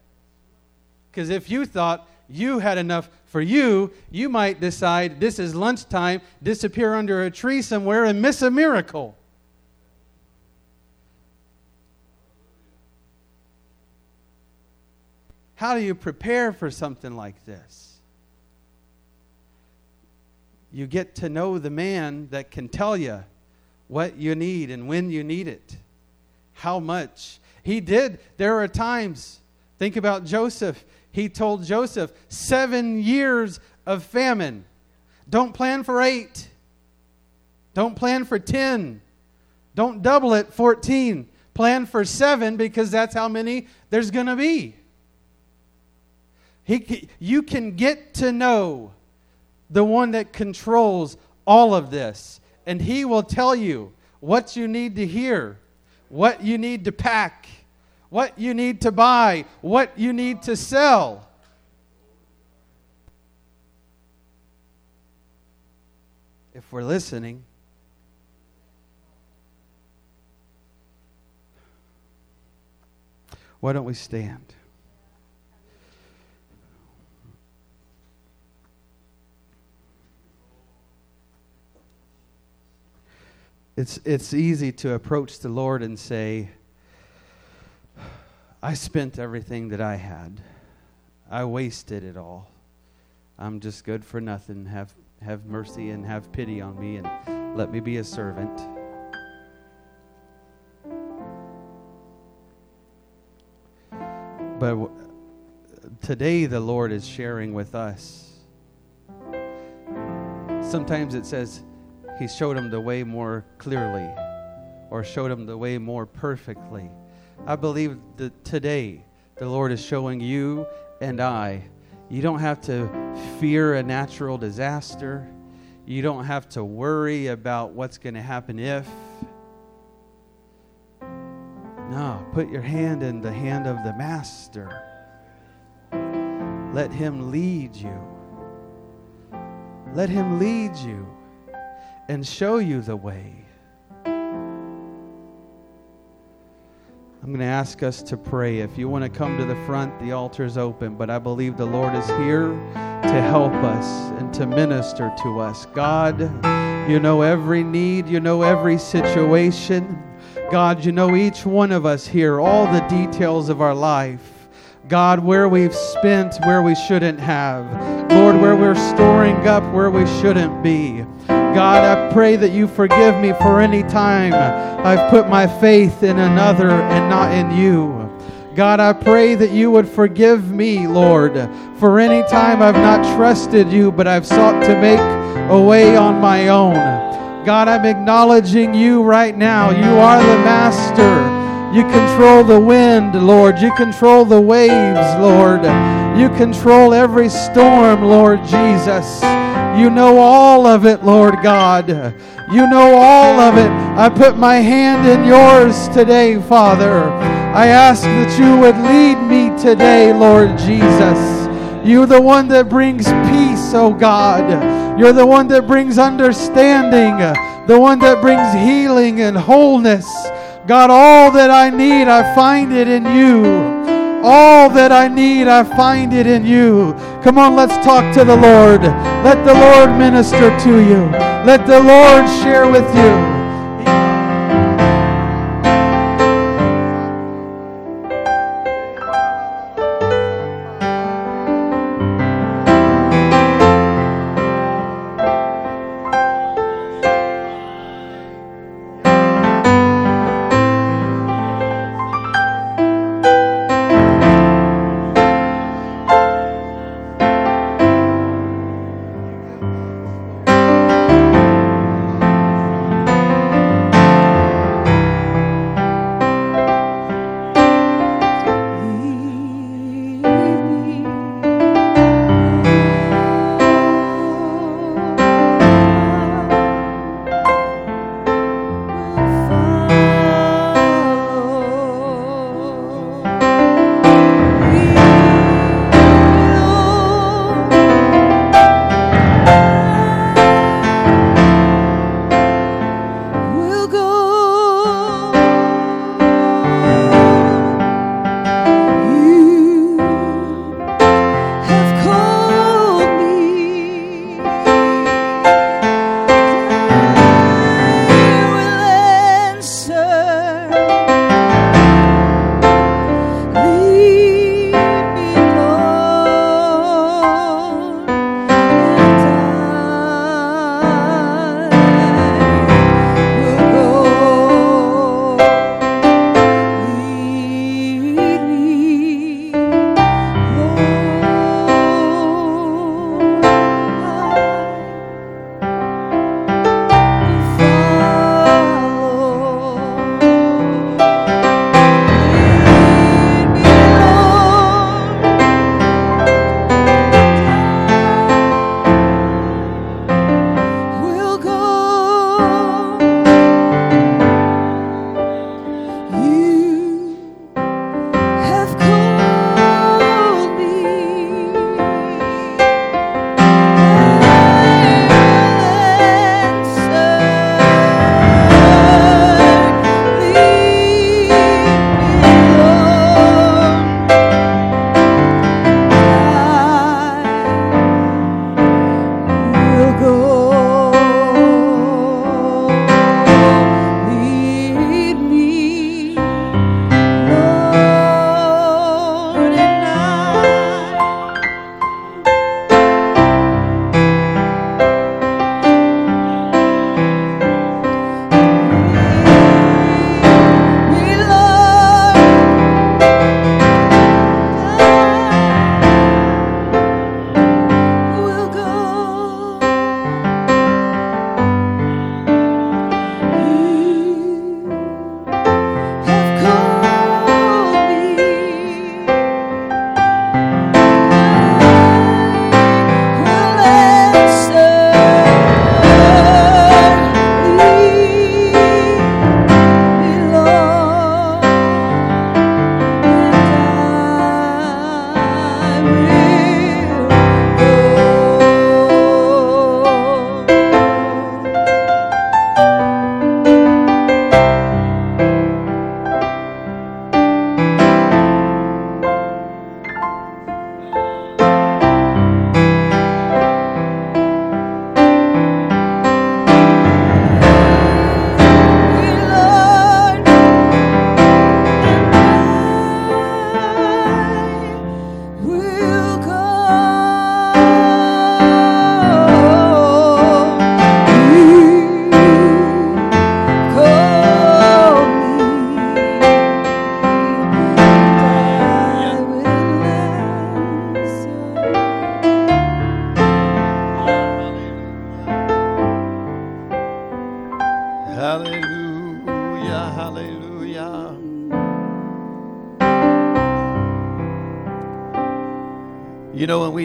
Because if you thought you had enough for you, you might decide this is lunchtime, disappear under a tree somewhere, and miss a miracle. How do you prepare for something like this? You get to know the man that can tell you what you need and when you need it, how much. He did. There are times, think about Joseph. He told Joseph, seven years of famine. Don't plan for eight. Don't plan for 10. Don't double it, 14. Plan for seven because that's how many there's going to be. He, you can get to know the one that controls all of this, and He will tell you what you need to hear, what you need to pack, what you need to buy, what you need to sell. If we're listening, why don't we stand? It's, it's easy to approach the Lord and say, I spent everything that I had. I wasted it all. I'm just good for nothing. Have, have mercy and have pity on me and let me be a servant. But today the Lord is sharing with us. Sometimes it says, he showed him the way more clearly or showed him the way more perfectly. I believe that today the Lord is showing you and I you don't have to fear a natural disaster. You don't have to worry about what's going to happen if. No, put your hand in the hand of the Master. Let Him lead you. Let Him lead you and show you the way. I'm going to ask us to pray. If you want to come to the front, the altar is open, but I believe the Lord is here to help us and to minister to us. God, you know every need, you know every situation. God, you know each one of us here, all the details of our life. God, where we've spent where we shouldn't have. Lord, where we're storing up where we shouldn't be. God, I pray that you forgive me for any time I've put my faith in another and not in you. God, I pray that you would forgive me, Lord, for any time I've not trusted you, but I've sought to make a way on my own. God, I'm acknowledging you right now. You are the master. You control the wind, Lord. You control the waves, Lord. You control every storm, Lord Jesus. You know all of it, Lord God. You know all of it. I put my hand in yours today, Father. I ask that you would lead me today, Lord Jesus. You're the one that brings peace, oh God. You're the one that brings understanding, the one that brings healing and wholeness. God, all that I need, I find it in you. All that I need, I find it in you. Come on, let's talk to the Lord. Let the Lord minister to you. Let the Lord share with you.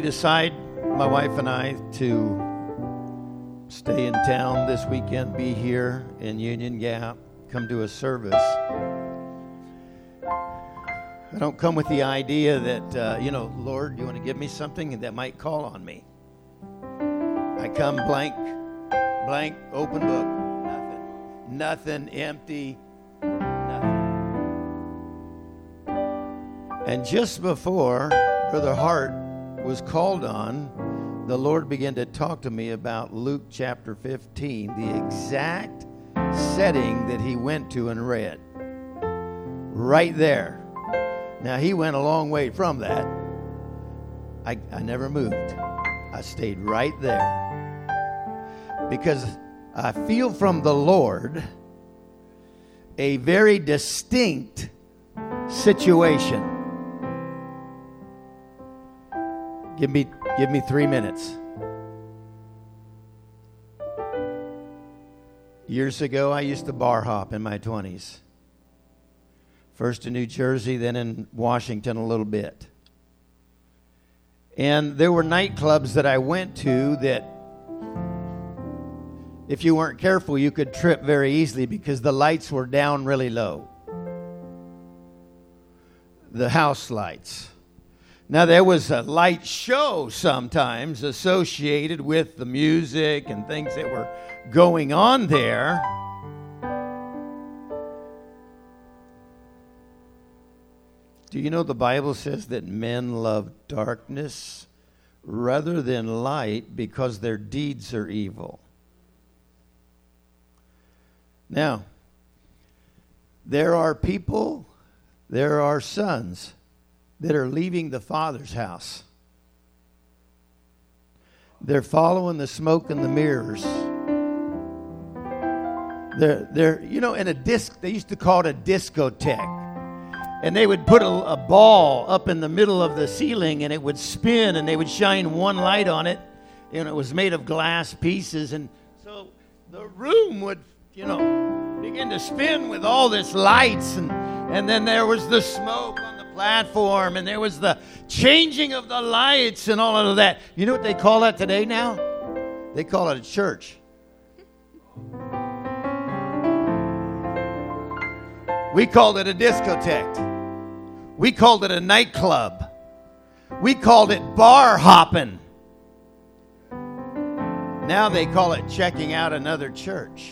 Decide, my wife and I, to stay in town this weekend, be here in Union Gap, come to a service, I don't come with the idea that, uh, you know, Lord, you want to give me something that might call on me. I come blank, blank, open book, nothing, nothing, empty, nothing. And just before Brother Hart was called on, the Lord began to talk to me about Luke chapter 15, the exact setting that he went to and read. Right there. Now, he went a long way from that. I, I never moved, I stayed right there. Because I feel from the Lord a very distinct situation. Give me, give me three minutes. Years ago, I used to bar hop in my 20s. First in New Jersey, then in Washington a little bit. And there were nightclubs that I went to that, if you weren't careful, you could trip very easily because the lights were down really low. The house lights. Now, there was a light show sometimes associated with the music and things that were going on there. Do you know the Bible says that men love darkness rather than light because their deeds are evil? Now, there are people, there are sons that are leaving the Father's house. They're following the smoke and the mirrors. They're, they're, you know, in a disc, they used to call it a discotheque and they would put a, a, ball up in the middle of the ceiling and it would spin and they would shine one light on it and it was made of glass pieces and so the room would you know begin to spin with all this lights and and then there was the smoke on platform and there was the changing of the lights and all of that you know what they call that today now they call it a church we called it a discotheque we called it a nightclub. We called it bar hopping. Now they call it checking out another church.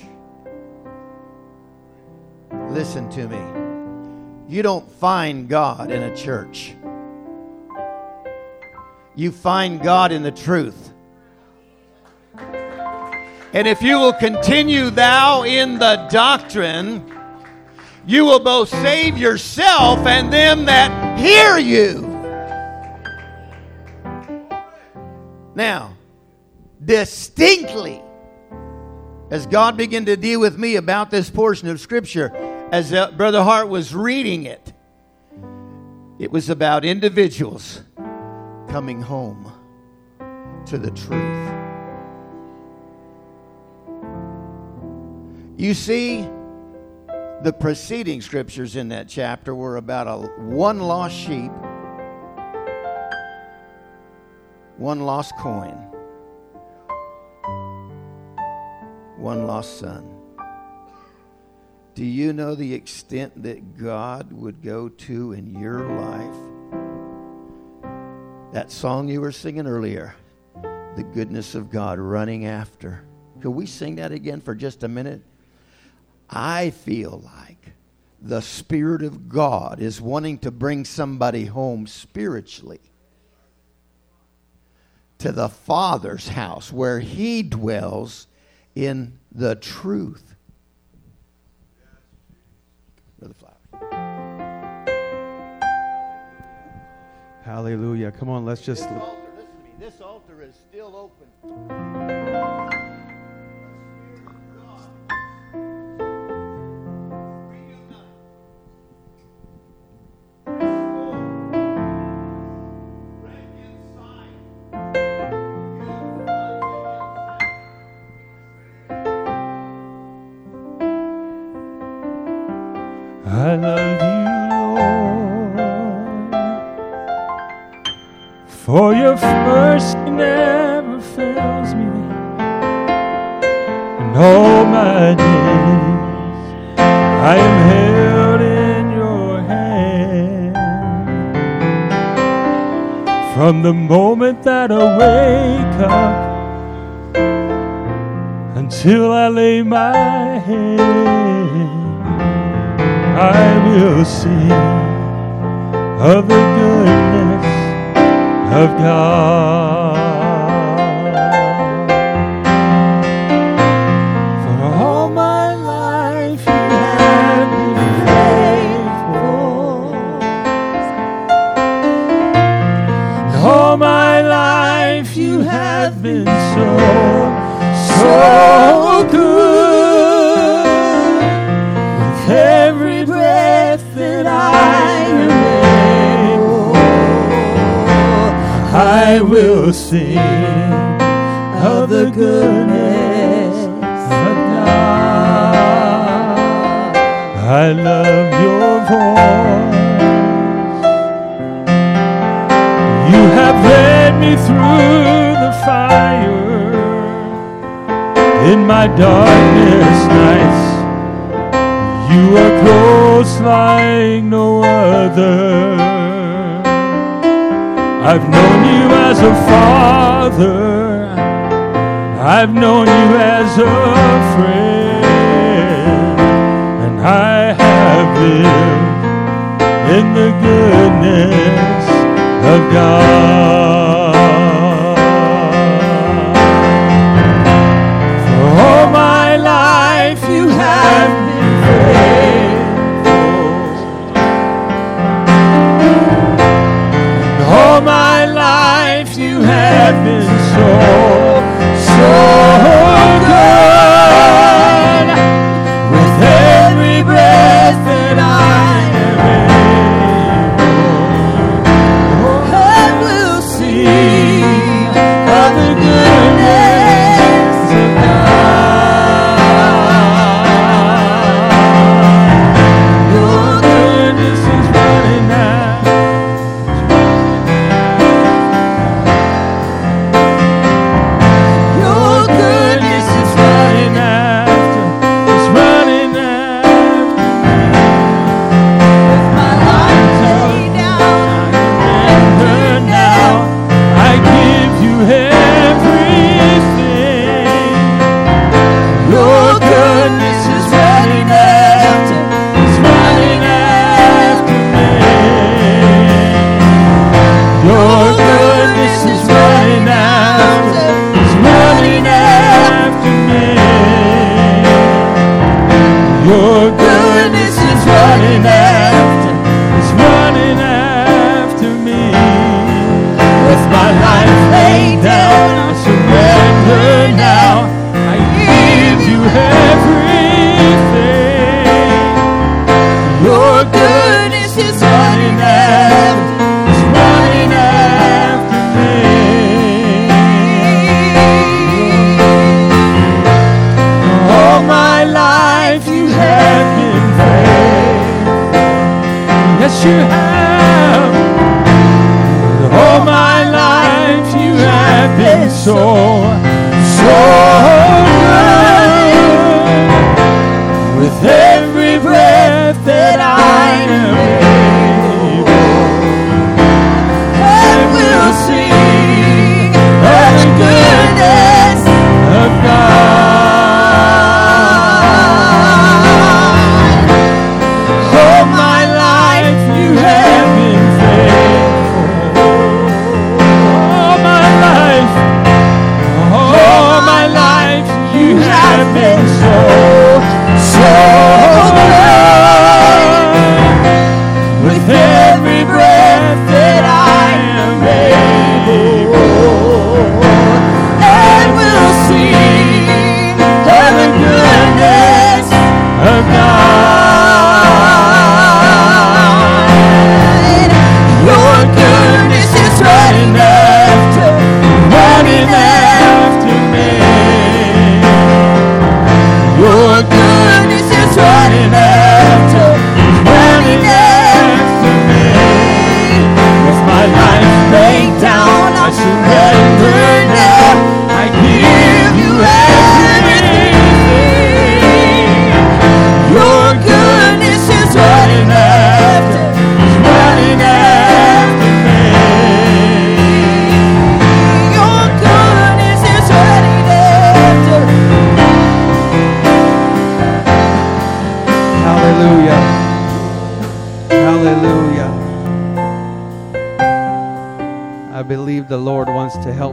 Listen to me. You don't find God in a church. You find God in the truth. And if you will continue thou in the doctrine, you will both save yourself and them that hear you. Now, distinctly, as God began to deal with me about this portion of Scripture, as Brother Hart was reading it, it was about individuals coming home to the truth. You see, the preceding scriptures in that chapter were about a one lost sheep, one lost coin, one lost son. Do you know the extent that God would go to in your life? That song you were singing earlier, the goodness of God running after. Could we sing that again for just a minute? I feel like the Spirit of God is wanting to bring somebody home spiritually to the Father's house where He dwells in the truth. Hallelujah. Come on, let's just. This altar, listen to me. This altar is still open. Until I lay my head, I will sing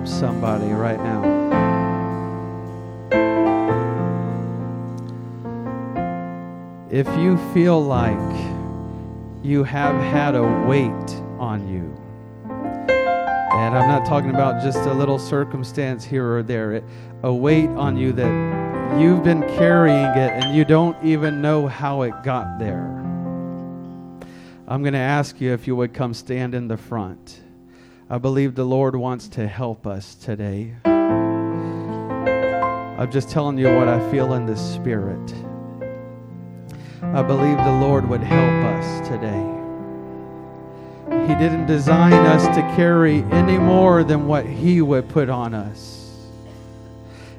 help somebody right now. If you feel like you have had a weight on you, and I'm not talking about just a little circumstance here or there, a weight on you that you've been carrying it and you don't even know how it got there. I'm going to ask you if you would come stand in the front. I believe the Lord wants to help us today. I'm just telling you what I feel in the Spirit. I believe the Lord would help us today. He didn't design us to carry any more than what He would put on us.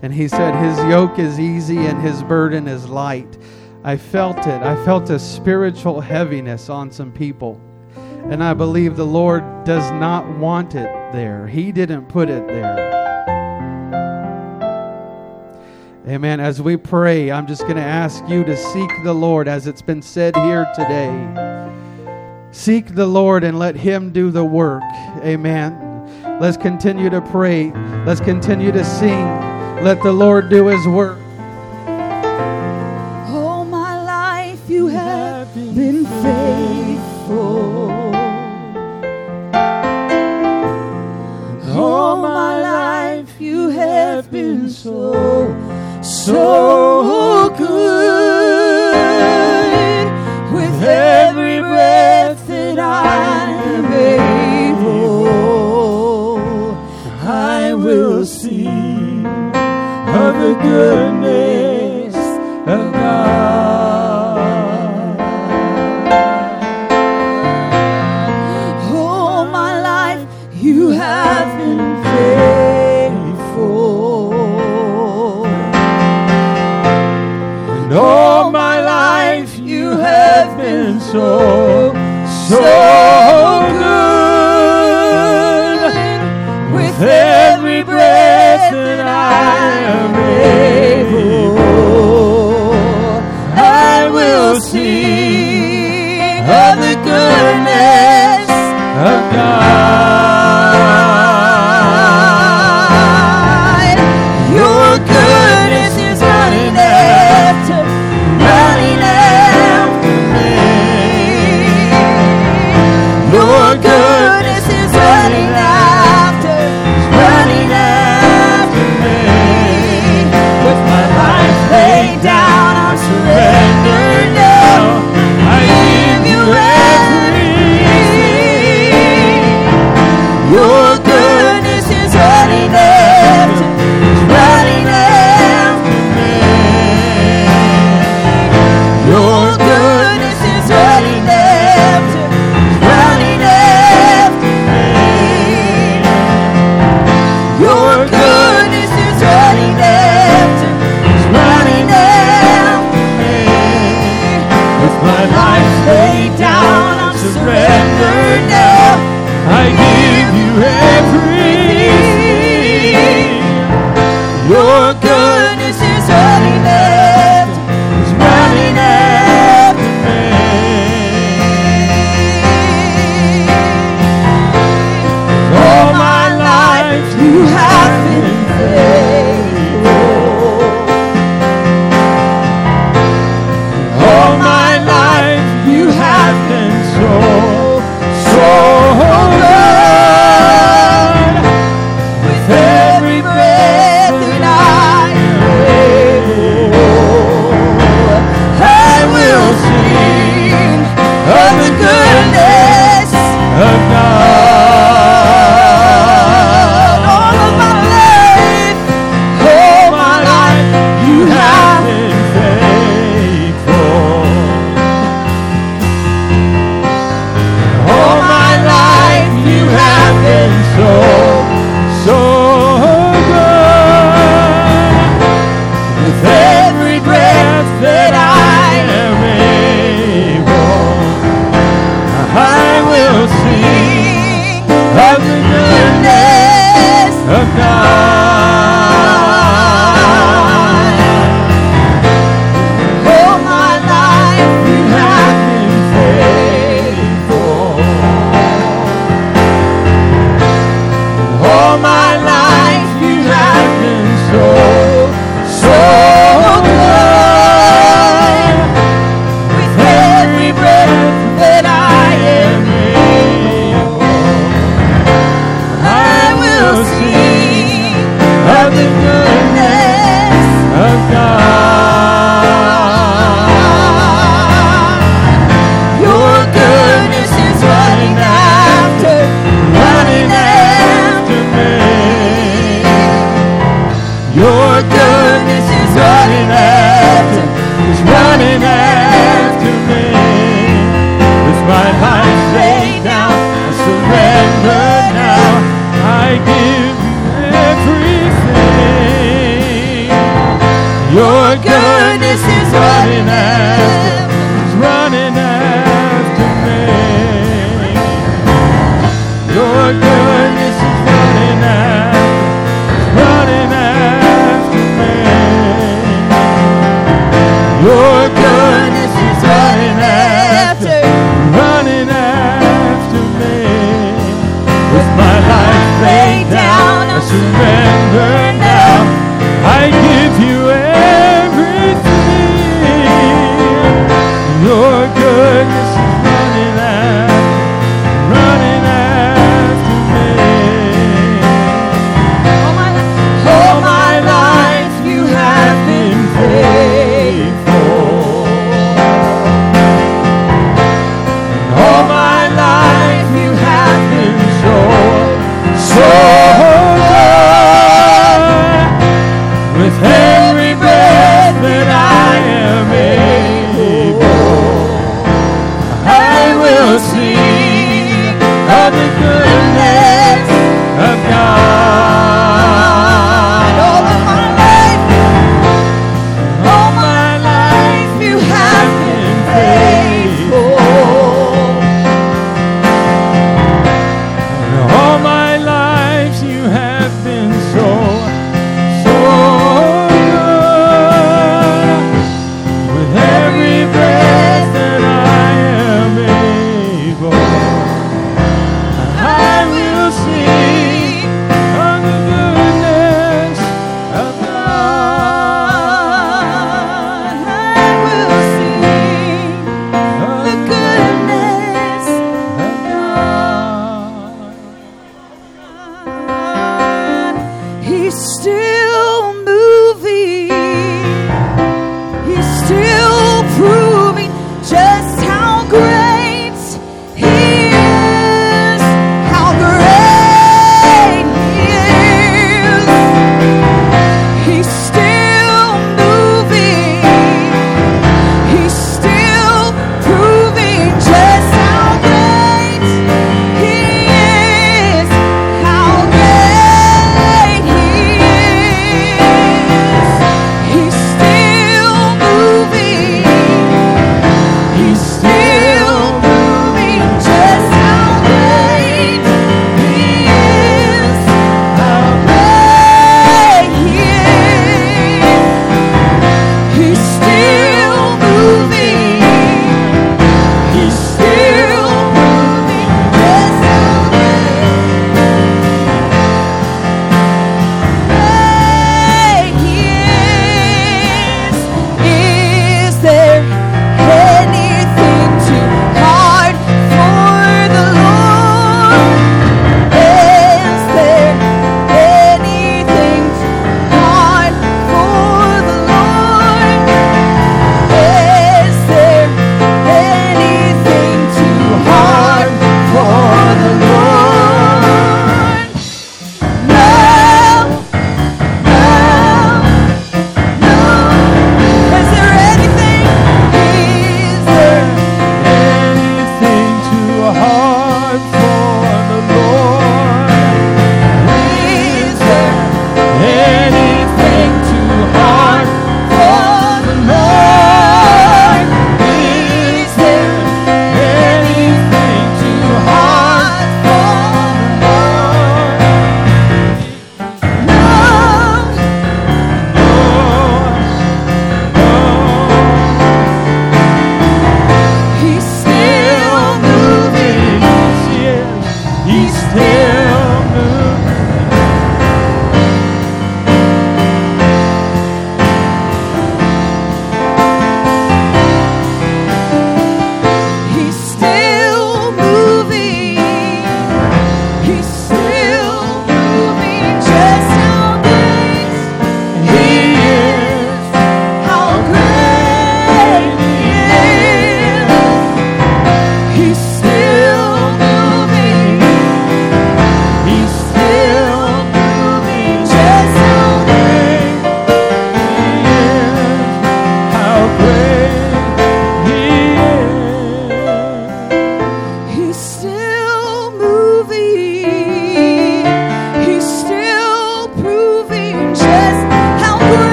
And He said, His yoke is easy and His burden is light. I felt it. I felt a spiritual heaviness on some people. And I believe the Lord does not want it there. He didn't put it there. Amen. As we pray, I'm just going to ask you to seek the Lord as it's been said here today. Seek the Lord and let Him do the work. Amen. Let's continue to pray. Let's continue to sing. Let the Lord do His work. So, so good. With every breath that I am able, I will see of the goodness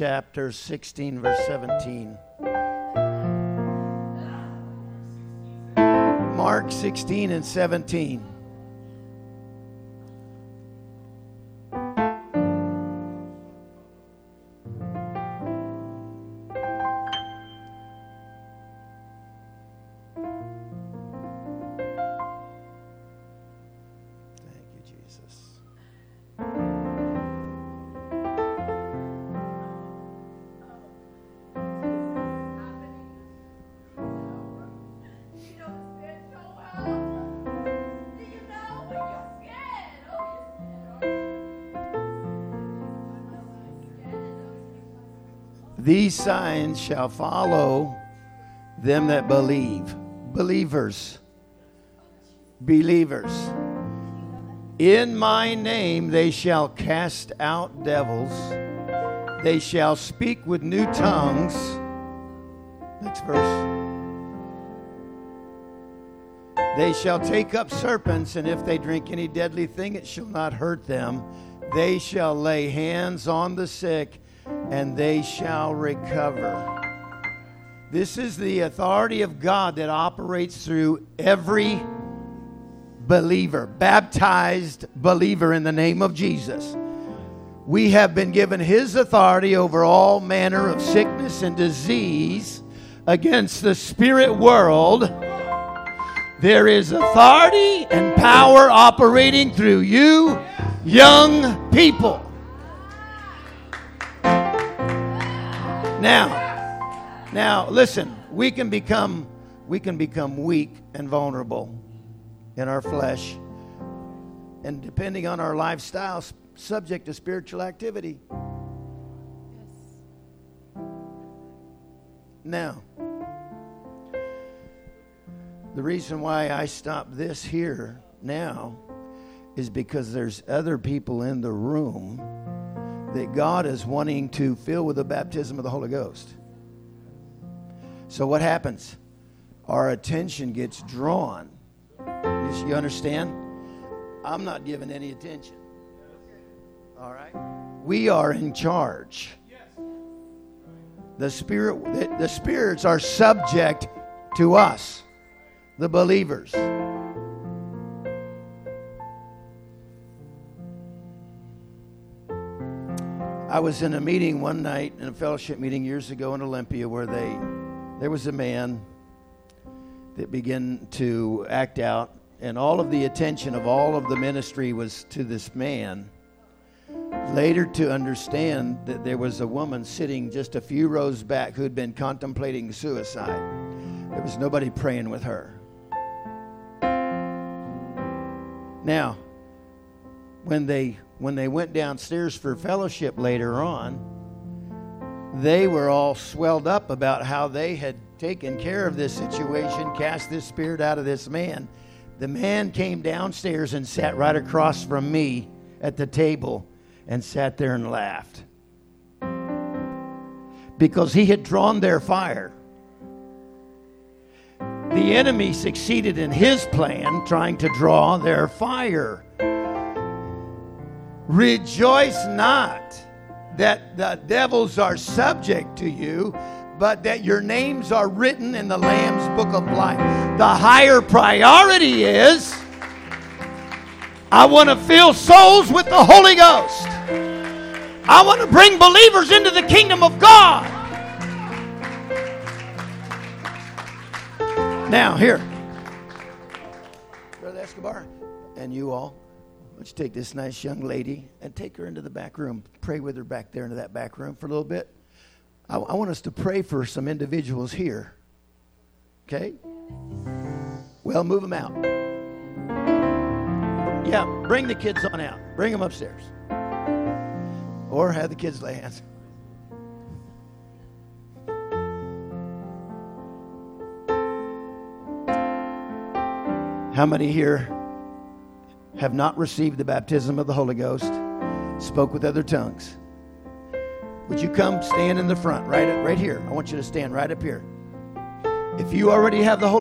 chapter 16, verse 17. Mark 16 and 17. Signs shall follow them that believe. Believers. Believers. In my name they shall cast out devils. They shall speak with new tongues. Next verse. They shall take up serpents, and if they drink any deadly thing, it shall not hurt them. They shall lay hands on the sick, and they shall recover. This is the authority of God that operates through every believer, baptized believer in the name of Jesus. We have been given His authority over all manner of sickness and disease against the spirit world. There is authority and power operating through you, young people. Now, now listen, we can become we can become weak and vulnerable in our flesh and depending on our lifestyle subject to spiritual activity. Now, the reason why I stop this here now is because there's other people in the room that God is wanting to fill with the baptism of the Holy Ghost. So what happens? Our attention gets drawn. You understand? I'm not giving any attention. All right? We are in charge. The spirit the, the spirits are subject to us, the believers. I was in a meeting one night, in a fellowship meeting years ago in Olympia, where they there was a man that began to act out, and all of the attention of all of the ministry was to this man. Later, to understand that there was a woman sitting just a few rows back who had been contemplating suicide. There was nobody praying with her. Now, when they when they went downstairs for fellowship later on, they were all swelled up about how they had taken care of this situation, cast this spirit out of this man. The man came downstairs and sat right across from me at the table and sat there and laughed. Because he had drawn their fire. The enemy succeeded in his plan, trying to draw their fire. Rejoice not that the devils are subject to you, but that your names are written in the Lamb's book of life. The higher priority is I want to fill souls with the Holy Ghost. I want to bring believers into the kingdom of God. Now, here. Brother Escobar, and you all, let's take this nice young lady and take her into the back room. Pray with her back there into that back room for a little bit. I, I want us to pray for some individuals here. Okay? Well, move them out. Yeah, bring the kids on out. Bring them upstairs. Or have the kids lay hands. How many here have not received the baptism of the Holy Ghost, spoke with other tongues? Would you come stand in the front, right, right here? I want you to stand right up here. If you already have the Holy